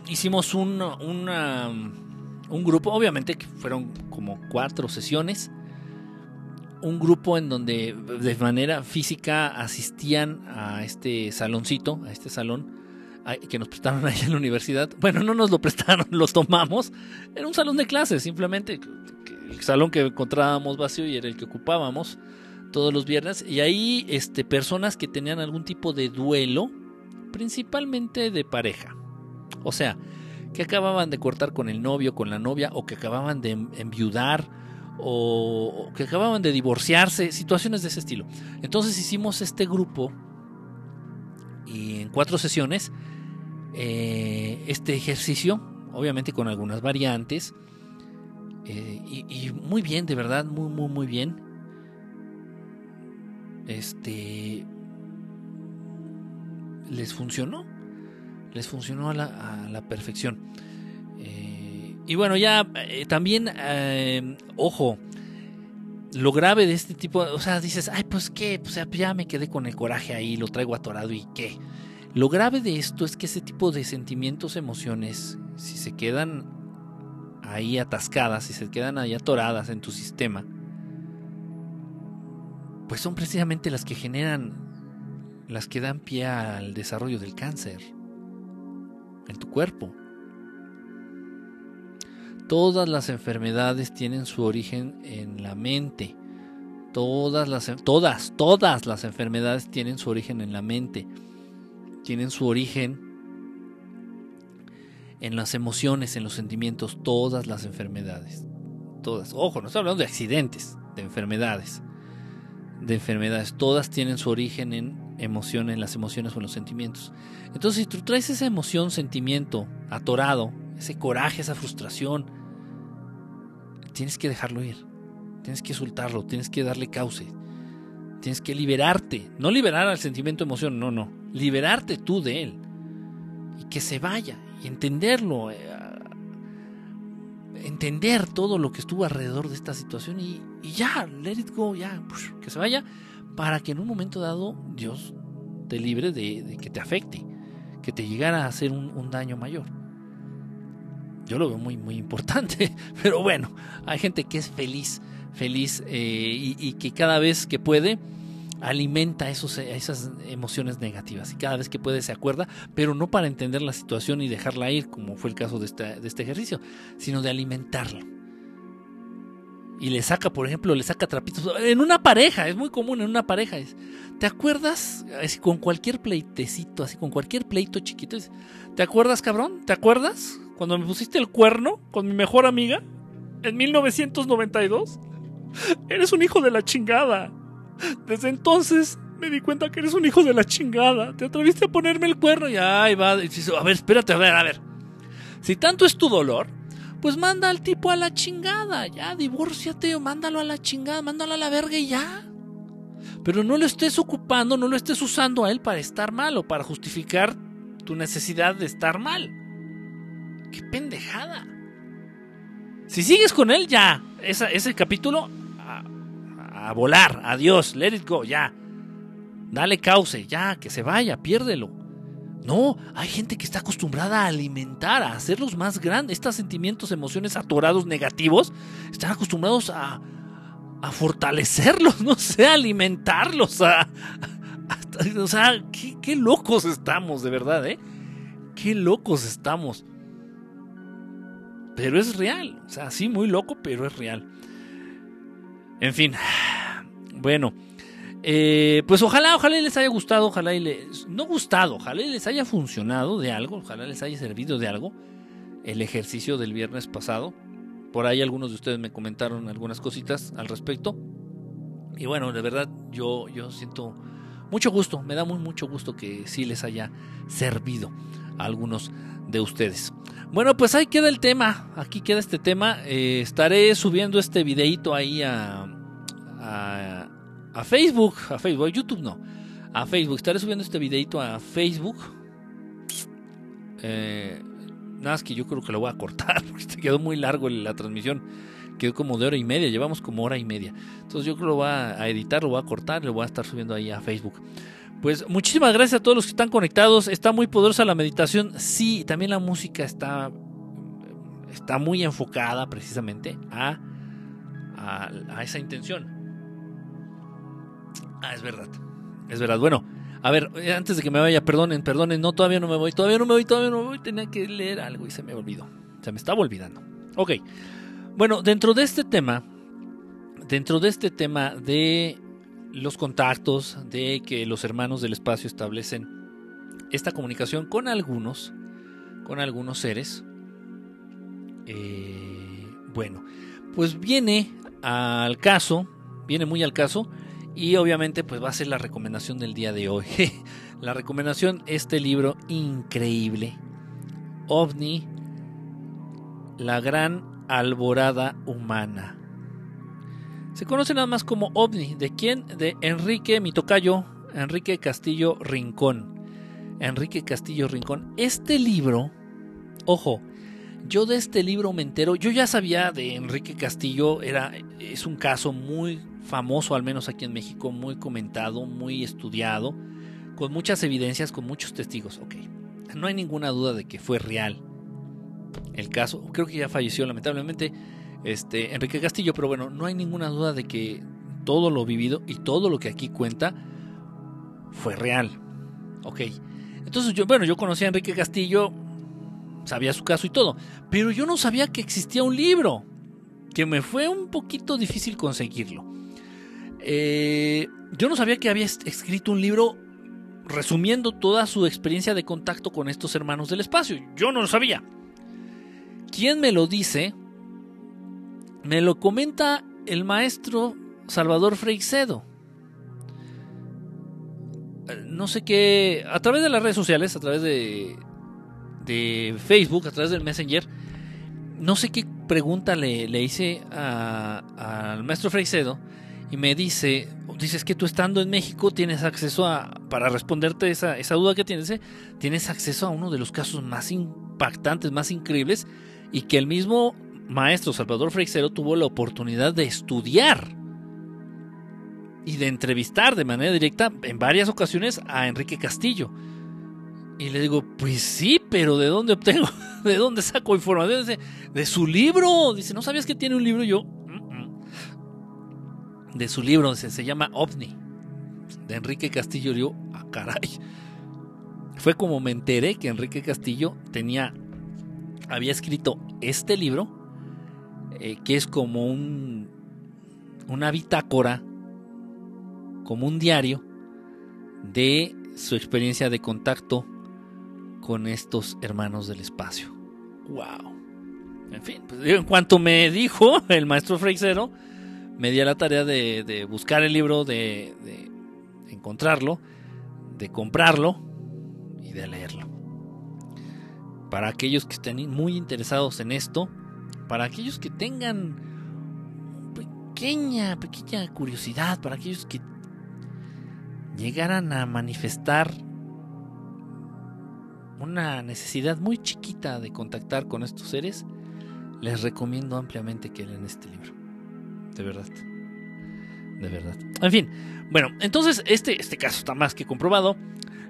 hicimos un, un grupo, obviamente que fueron como cuatro sesiones. Un grupo en donde de manera física asistían a este saloncito, a este salón que nos prestaron ahí en la universidad. Bueno, no nos lo prestaron, lo tomamos. Era un salón de clases, simplemente el salón que encontrábamos vacío y era el que ocupábamos todos los viernes y ahí este, personas que tenían algún tipo de duelo, principalmente de pareja. O sea, que acababan de cortar con el novio, con la novia, o que acababan de enviudar, o que acababan de divorciarse, situaciones de ese estilo. Entonces hicimos este grupo y en cuatro sesiones eh, este ejercicio, obviamente con algunas variantes, eh, y, muy bien, de verdad, muy, muy, muy bien este les funcionó les funcionó a la, perfección y bueno ya eh, también eh, ojo lo grave de este tipo, o sea, dices, ay, pues qué, pues ya me quedé con el coraje ahí, lo traigo atorado y qué. Lo grave de esto es que ese tipo de sentimientos, emociones, si se quedan ahí atascadas, si se quedan ahí atoradas en tu sistema, pues son precisamente las que generan, las que dan pie al desarrollo del cáncer en tu cuerpo. Todas las enfermedades tienen su origen en la mente. Todas las, todas, todas las enfermedades tienen su origen en la mente. Tienen su origen en las emociones, en los sentimientos. Todas las enfermedades. Todas. Ojo, no estoy hablando de accidentes, de enfermedades. De enfermedades. Todas tienen su origen en emociones, en las emociones o en los sentimientos. Entonces, si tú traes esa emoción, sentimiento atorado, ese coraje, esa frustración, tienes que dejarlo ir. Tienes que soltarlo, tienes que darle cauce. Tienes que liberarte. No liberar al sentimiento emoción, no, no. Liberarte tú de él. Y que se vaya. Y entenderlo. Eh, entender todo lo que estuvo alrededor de esta situación. Y, ya, let it go, ya. Que se vaya. Para que en un momento dado Dios te libre de, que te afecte. Que te llegara a hacer un daño mayor. Yo lo veo muy, muy importante. Pero bueno, hay gente que es feliz, feliz eh, y, que cada vez que puede alimenta esos, esas emociones negativas y cada vez que puede se acuerda, pero no para entender la situación y dejarla ir, como fue el caso de este, de este ejercicio, sino de alimentarlo. Y le saca, por ejemplo, le saca trapitos. En una pareja, es muy común en una pareja. ¿Te acuerdas? Así, con cualquier pleitecito, así con cualquier pleito chiquito. ¿Te acuerdas, cabrón? ¿Te acuerdas? Cuando me pusiste el cuerno con mi mejor amiga en 1992. Eres un hijo de la chingada. Desde entonces me di cuenta que eres un hijo de la chingada. Te atreviste a ponerme el cuerno y ahí va. A ver, espérate, a ver, a ver. Si tanto es tu dolor, pues manda al tipo a la chingada. Ya, divórciate o mándalo a la chingada, mándalo a la verga y ya. Pero no lo estés ocupando, no lo estés usando a él para estar mal o para justificar tu necesidad de estar mal. ¡Qué pendejada! Si sigues con él, ya. ese capítulo, a, volar. Adiós. Let it go, ya. Dale cauce, ya. Que se vaya, piérdelo. No, hay gente que está acostumbrada a alimentar, a hacerlos más grandes. Estos sentimientos, emociones atorados negativos, están acostumbrados a, a fortalecerlos, no sé, a alimentarlos. A, o sea, qué locos estamos, de verdad, ¿eh? Qué locos estamos. Pero es real. O sea, sí, muy loco, pero es real. En fin. Bueno. Eh, pues ojalá, ojalá les haya gustado, ojalá y les... No gustado, ojalá les haya funcionado de algo, ojalá les haya servido de algo el ejercicio del viernes pasado. Por ahí algunos de ustedes me comentaron algunas cositas al respecto. Y bueno, de verdad yo, yo siento mucho gusto, me da muy mucho gusto que sí les haya servido a algunos de ustedes. Bueno, pues ahí queda el tema. Aquí queda este tema. Eh, estaré subiendo este videito ahí a, a, Facebook. A Facebook, YouTube no. A Facebook. Estaré subiendo este videito a Facebook. Eh, nada más que yo creo que lo voy a cortar porque quedó muy largo la transmisión. Quedó como de hora y media. Llevamos como hora y media. Entonces yo creo que lo voy a editar, lo voy a cortar lo voy a estar subiendo ahí a Facebook. Pues muchísimas gracias a todos los que están conectados. Está muy poderosa la meditación. Sí, también la música está, está muy enfocada precisamente a, a, esa intención. Ah, es verdad. Es verdad. Bueno, a ver, eh, antes de que me vaya, perdonen, perdonen. No, todavía no me voy, todavía no me voy, todavía no me voy. Tenía que leer algo y se me olvidó. Se me estaba olvidando. Ok. Bueno, dentro de este tema, dentro de este tema de los contactos, de que los hermanos del espacio establecen esta comunicación con algunos, con algunos seres. Eh, bueno, pues viene al caso, viene muy al caso y obviamente pues va a ser la recomendación del día de hoy. la recomendación, este libro increíble, OVNI, la gran alborada humana se conoce nada más como OVNI. ¿De quién? De Enrique, mi tocayo, Enrique Castillo Rincón. Enrique Castillo Rincón. Este libro, ojo, Yo de este libro me entero, yo ya sabía de Enrique Castillo, era, es un caso muy famoso, al menos aquí en México, muy comentado, muy estudiado, con muchas evidencias, con muchos testigos. Ok, no hay ninguna duda de que fue real el caso. Creo que ya falleció lamentablemente este, Enrique Castillo, pero bueno, no hay ninguna duda de que todo lo vivido y todo lo que aquí cuenta fue real. Ok, entonces yo, bueno, yo conocí a Enrique Castillo, sabía su caso y todo, pero yo no sabía que existía un libro, que me fue un poquito difícil conseguirlo. Eh, yo no sabía que había escrito un libro resumiendo toda su experiencia de contacto con estos hermanos del espacio. Yo no lo sabía. ¿Quién me lo dice? Me lo comenta el maestro Salvador Freixedo. No sé qué, a través de las redes sociales, a través de, de Facebook, a través del Messenger, no sé qué pregunta le, le hice al maestro Freixedo y me dice, dices que tú estando en México tienes acceso a, para responderte esa, esa duda que tienes, ¿eh? tienes acceso a uno de los casos más impactantes, más increíbles, y que el mismo maestro Salvador Freixero tuvo la oportunidad de estudiar y de entrevistar de manera directa en varias ocasiones a Enrique Castillo. Y le digo, pues sí, pero ¿de dónde obtengo? ¿De dónde saco información? De, de su libro. Dice, ¿no sabías que tiene un libro? yo, de su libro, se, se llama OVNI, de Enrique Castillo. Yo, ah, caray. Fue como me enteré que Enrique Castillo tenía, había escrito este libro, eh, que es como un, una bitácora, como un diario de su experiencia de contacto con estos hermanos del espacio. ¡Wow! En fin, pues, en cuanto me dijo el maestro Freixero, me di a la tarea de, buscar el libro, de, encontrarlo, de comprarlo y de leerlo. Para aquellos que estén muy interesados en esto, para aquellos que tengan pequeña, pequeña curiosidad, para aquellos que llegaran a manifestar una necesidad muy chiquita de contactar con estos seres, les recomiendo ampliamente que lean este libro de verdad. De verdad. En fin, bueno, entonces este, este caso está más que comprobado.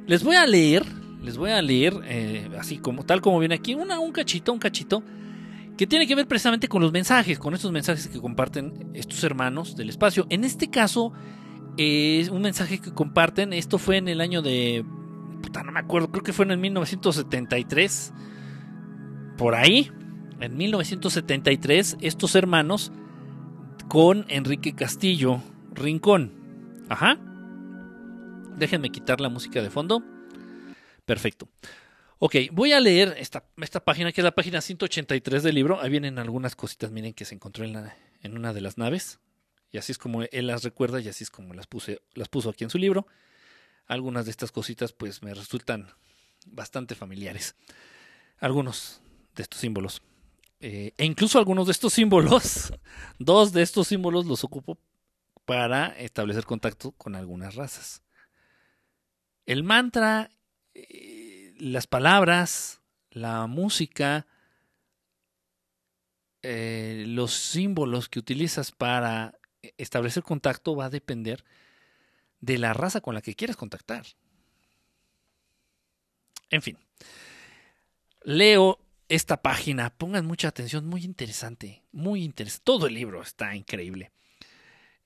Les voy a leer, les voy a leer, eh, así como tal como viene aquí, una, un cachito, un cachito, que tiene que ver precisamente con los mensajes, con estos mensajes que comparten estos hermanos del espacio. En este caso, es un mensaje que comparten, esto fue en el año de, puta, no me acuerdo, creo que fue en el 1973, por ahí, en 1973, estos hermanos con Enrique Castillo Rincón. Ajá. Déjenme quitar la música de fondo. Perfecto. Ok, voy a leer esta, esta página, que es la página 183 del libro. Ahí vienen algunas cositas, miren, que se encontró en, una de las naves. Y así es como él las recuerda y así es como las, puse, las puso aquí en su libro. Algunas de estas cositas pues me resultan bastante familiares. Algunos de estos símbolos. Eh, e incluso algunos de estos símbolos, dos de estos símbolos los ocupo para establecer contacto con algunas razas. El mantra, eh, las palabras, la música, eh, los símbolos que utilizas para establecer contacto va a depender de la raza con la que quieras contactar. En fin, leo esta página. Pongan mucha atención, muy interesante, muy interesante. Todo el libro está increíble.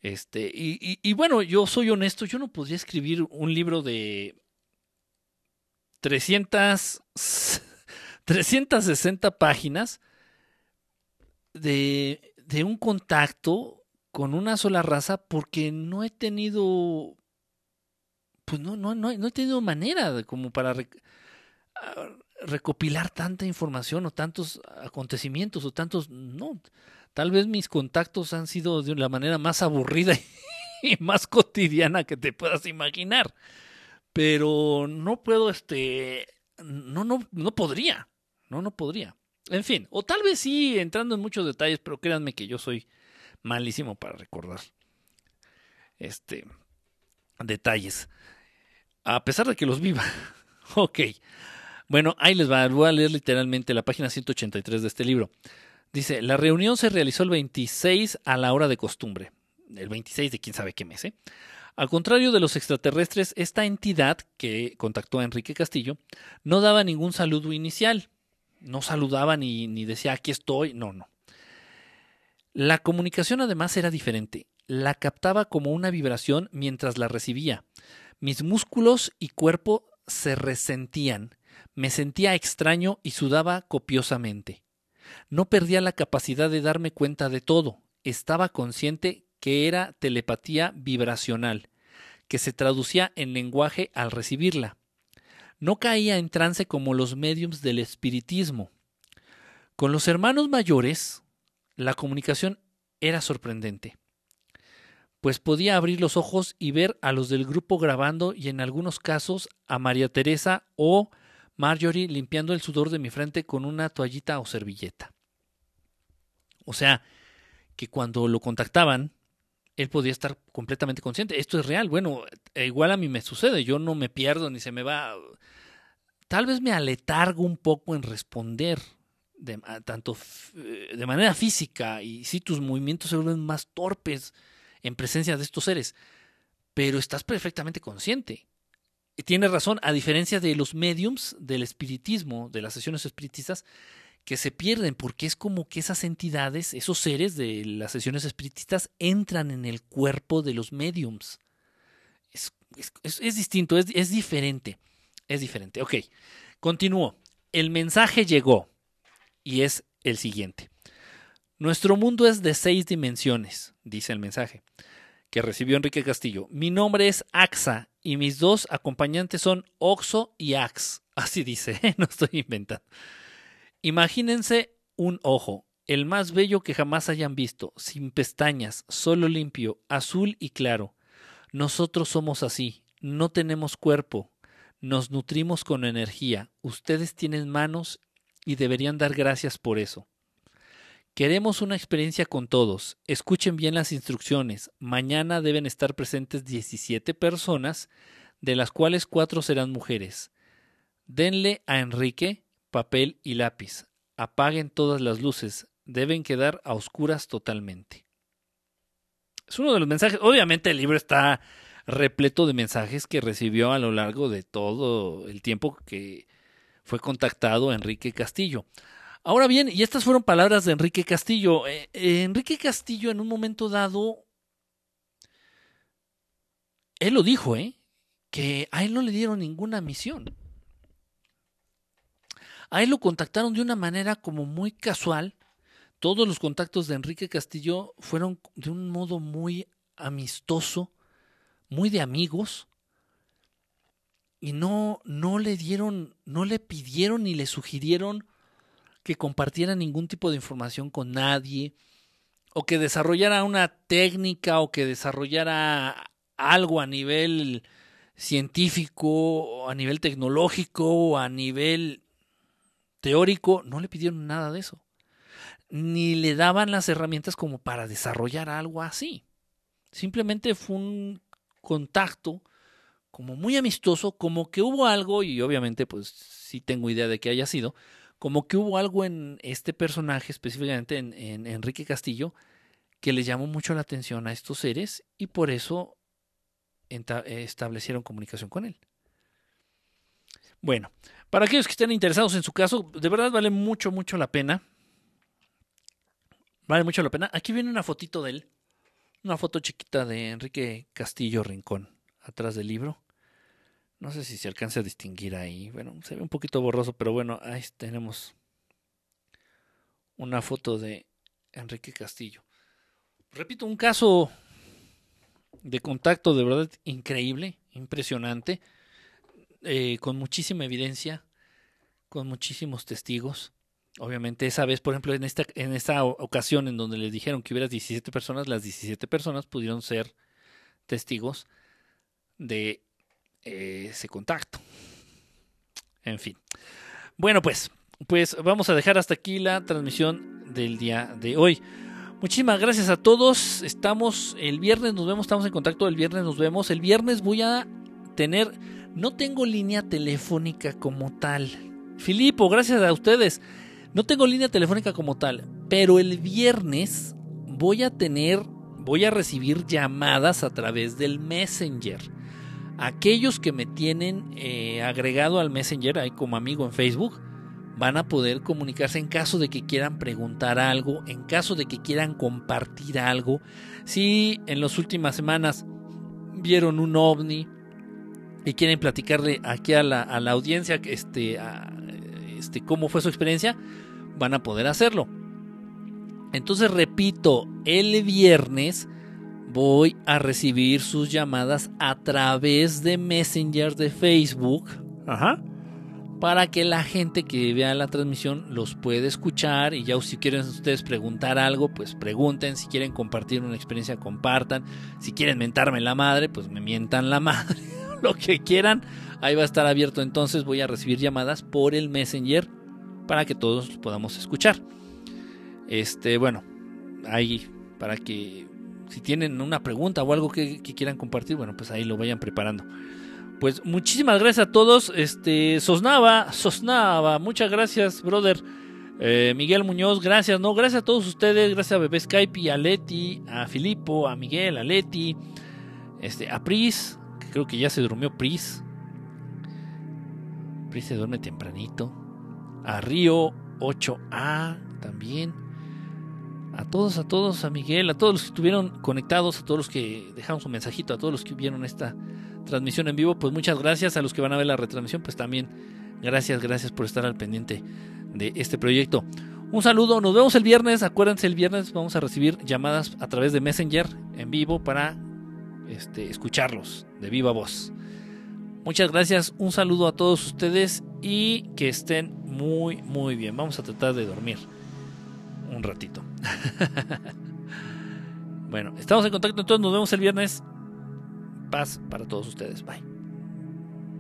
Este, y, bueno, yo soy honesto, yo no podría escribir un libro de 300, 360 páginas de, de un contacto con una sola raza porque no he tenido, pues no, no, no, no he tenido manera de, como para recopilar tanta información o tantos acontecimientos o tantos... No, tal vez mis contactos han sido de la manera más aburrida y más cotidiana que te puedas imaginar. Pero no puedo, este... No, no, no podría. No, no podría. En fin, o tal vez sí entrando en muchos detalles, pero créanme que yo soy malísimo para recordar este detalles. A pesar de que los viva. ok. Bueno, ahí les va, voy a leer literalmente la página 183 de este libro. Dice, la reunión se realizó el 26 a la hora de costumbre. El 26 de quién sabe qué mes, ¿eh? Al contrario de los extraterrestres, esta entidad que contactó a Enrique Castillo no daba ningún saludo inicial. No saludaba ni, ni decía aquí estoy. No, no. La comunicación además era diferente. La captaba como una vibración mientras la recibía. Mis músculos y cuerpo se resentían. Me sentía extraño y sudaba copiosamente. No perdía la capacidad de darme cuenta de todo. Estaba consciente que era telepatía vibracional, que se traducía en lenguaje al recibirla. No caía en trance como los mediums del espiritismo. Con los hermanos mayores, la comunicación era sorprendente, pues podía abrir los ojos y ver a los del grupo grabando y en algunos casos a María Teresa o Marjorie limpiando el sudor de mi frente con una toallita o servilleta. O sea, que cuando lo contactaban, él podía estar completamente consciente. Esto es real. Bueno, e igual a mí me sucede. Yo no me pierdo ni se me va. Tal vez me aletargo un poco en responder de, tanto eh, de manera física y si tus movimientos se vuelven más torpes en presencia de estos seres, pero estás perfectamente consciente. Y tienes razón, a diferencia de los mediums del espiritismo, de las sesiones espiritistas, que se pierden porque es como que esas entidades, esos seres de las sesiones espiritistas entran en el cuerpo de los mediums. Es, es distinto, es diferente, es diferente. Ok, continúo. El mensaje llegó y es el siguiente. Nuestro mundo es de seis dimensiones, dice el mensaje, que recibió Enrique Castillo. Mi nombre es Axa y mis dos acompañantes son Oxo y Ax. Así dice, no estoy inventando. Imagínense un ojo, el más bello que jamás hayan visto, sin pestañas, solo limpio, azul y claro. Nosotros somos así, no tenemos cuerpo, nos nutrimos con energía. Ustedes tienen manos y deberían dar gracias por eso. Queremos una experiencia con todos. Escuchen bien las instrucciones. Mañana deben estar presentes 17 personas, de las cuales cuatro serán mujeres. Denle a Enrique papel y lápiz. Apaguen todas las luces. Deben quedar a oscuras totalmente. Es uno de los mensajes. Obviamente el libro está repleto de mensajes que recibió a lo largo de todo el tiempo que fue contactado Enrique Castillo. Ahora bien, y estas fueron palabras de Enrique Castillo. Eh, eh, Enrique Castillo en un momento dado, él lo dijo, ¿eh? Que a él no le dieron ninguna misión. A él lo contactaron de una manera como muy casual. Todos los contactos de Enrique Castillo fueron de un modo muy amistoso, muy de amigos y no, no le dieron, no le pidieron ni le sugirieron que compartiera ningún tipo de información con nadie, o que desarrollara una técnica, o que desarrollara algo a nivel científico, o a nivel tecnológico, o a nivel teórico, no le pidieron nada de eso. Ni le daban las herramientas como para desarrollar algo así. Simplemente fue un contacto como muy amistoso, como que hubo algo, y obviamente pues sí tengo idea de que haya sido, como que hubo algo en este personaje, específicamente en, Enrique Castillo, que le llamó mucho la atención a estos seres y por eso establecieron comunicación con él. Bueno, para aquellos que estén interesados en su caso, de verdad vale mucho, mucho la pena. Vale mucho la pena. Aquí viene una fotito de él. Una foto chiquita de Enrique Castillo Rincón atrás del libro. No sé si se alcanza a distinguir ahí. Bueno, se ve un poquito borroso, pero bueno, ahí tenemos una foto de Enrique Castillo. Repito, un caso de contacto de verdad increíble, impresionante, eh, con muchísima evidencia, con muchísimos testigos. Obviamente esa vez, por ejemplo, en esta, en esta ocasión en donde les dijeron que hubiera 17 personas, las 17 personas pudieron ser testigos de eh, ese contacto. En fin. Bueno, pues, pues vamos a dejar hasta aquí la transmisión del día de hoy. Muchísimas gracias a todos. Estamos el viernes, nos vemos, estamos en contacto. El viernes nos vemos. El viernes voy a tener, no tengo línea telefónica como tal. Filipo, gracias a ustedes. No tengo línea telefónica como tal, pero el viernes voy a tener, voy a recibir llamadas a través del Messenger. Aquellos que me tienen eh, agregado al Messenger, ahí como amigo en Facebook, van a poder comunicarse en caso de que quieran preguntar algo, en caso de que quieran compartir algo. Si en las últimas semanas vieron un ovni y quieren platicarle aquí a la, a la audiencia este, este, cómo fue su experiencia, van a poder hacerlo. Entonces, repito, el viernes voy a recibir sus llamadas a través de Messenger de Facebook. Ajá para que la gente que vea la transmisión los pueda escuchar y ya si quieren ustedes preguntar algo, pues pregunten, si quieren compartir una experiencia, compartan, si quieren mentarme la madre, pues me mientan la madre, lo que quieran, ahí va a estar abierto entonces, voy a recibir llamadas por el Messenger para que todos podamos escuchar. Este, bueno, ahí para que si tienen una pregunta o algo que, quieran compartir, bueno, pues ahí lo vayan preparando. Pues muchísimas gracias a todos. Este, Sosnava, Sosnava, muchas gracias, brother. Eh, Miguel Muñoz, gracias, no, gracias a todos ustedes, gracias a Bebé Skype, a Leti, a Filipo, a Miguel, a Leti, este, a Pris, creo que ya se durmió Pris. Pris se duerme tempranito. A Río 8A también. A todos, a todos, a Miguel, a todos los que estuvieron conectados, a todos los que dejaron su mensajito, a todos los que vieron esta transmisión en vivo, pues muchas gracias a los que van a ver la retransmisión, pues también gracias, gracias por estar al pendiente de este proyecto. Un saludo, nos vemos el viernes, acuérdense el viernes vamos a recibir llamadas a través de Messenger en vivo para este, escucharlos de viva voz. Muchas gracias, un saludo a todos ustedes y que estén muy, muy bien. Vamos a tratar de dormir un ratito. bueno, estamos en contacto entonces, nos vemos el viernes. Paz para todos ustedes. Bye.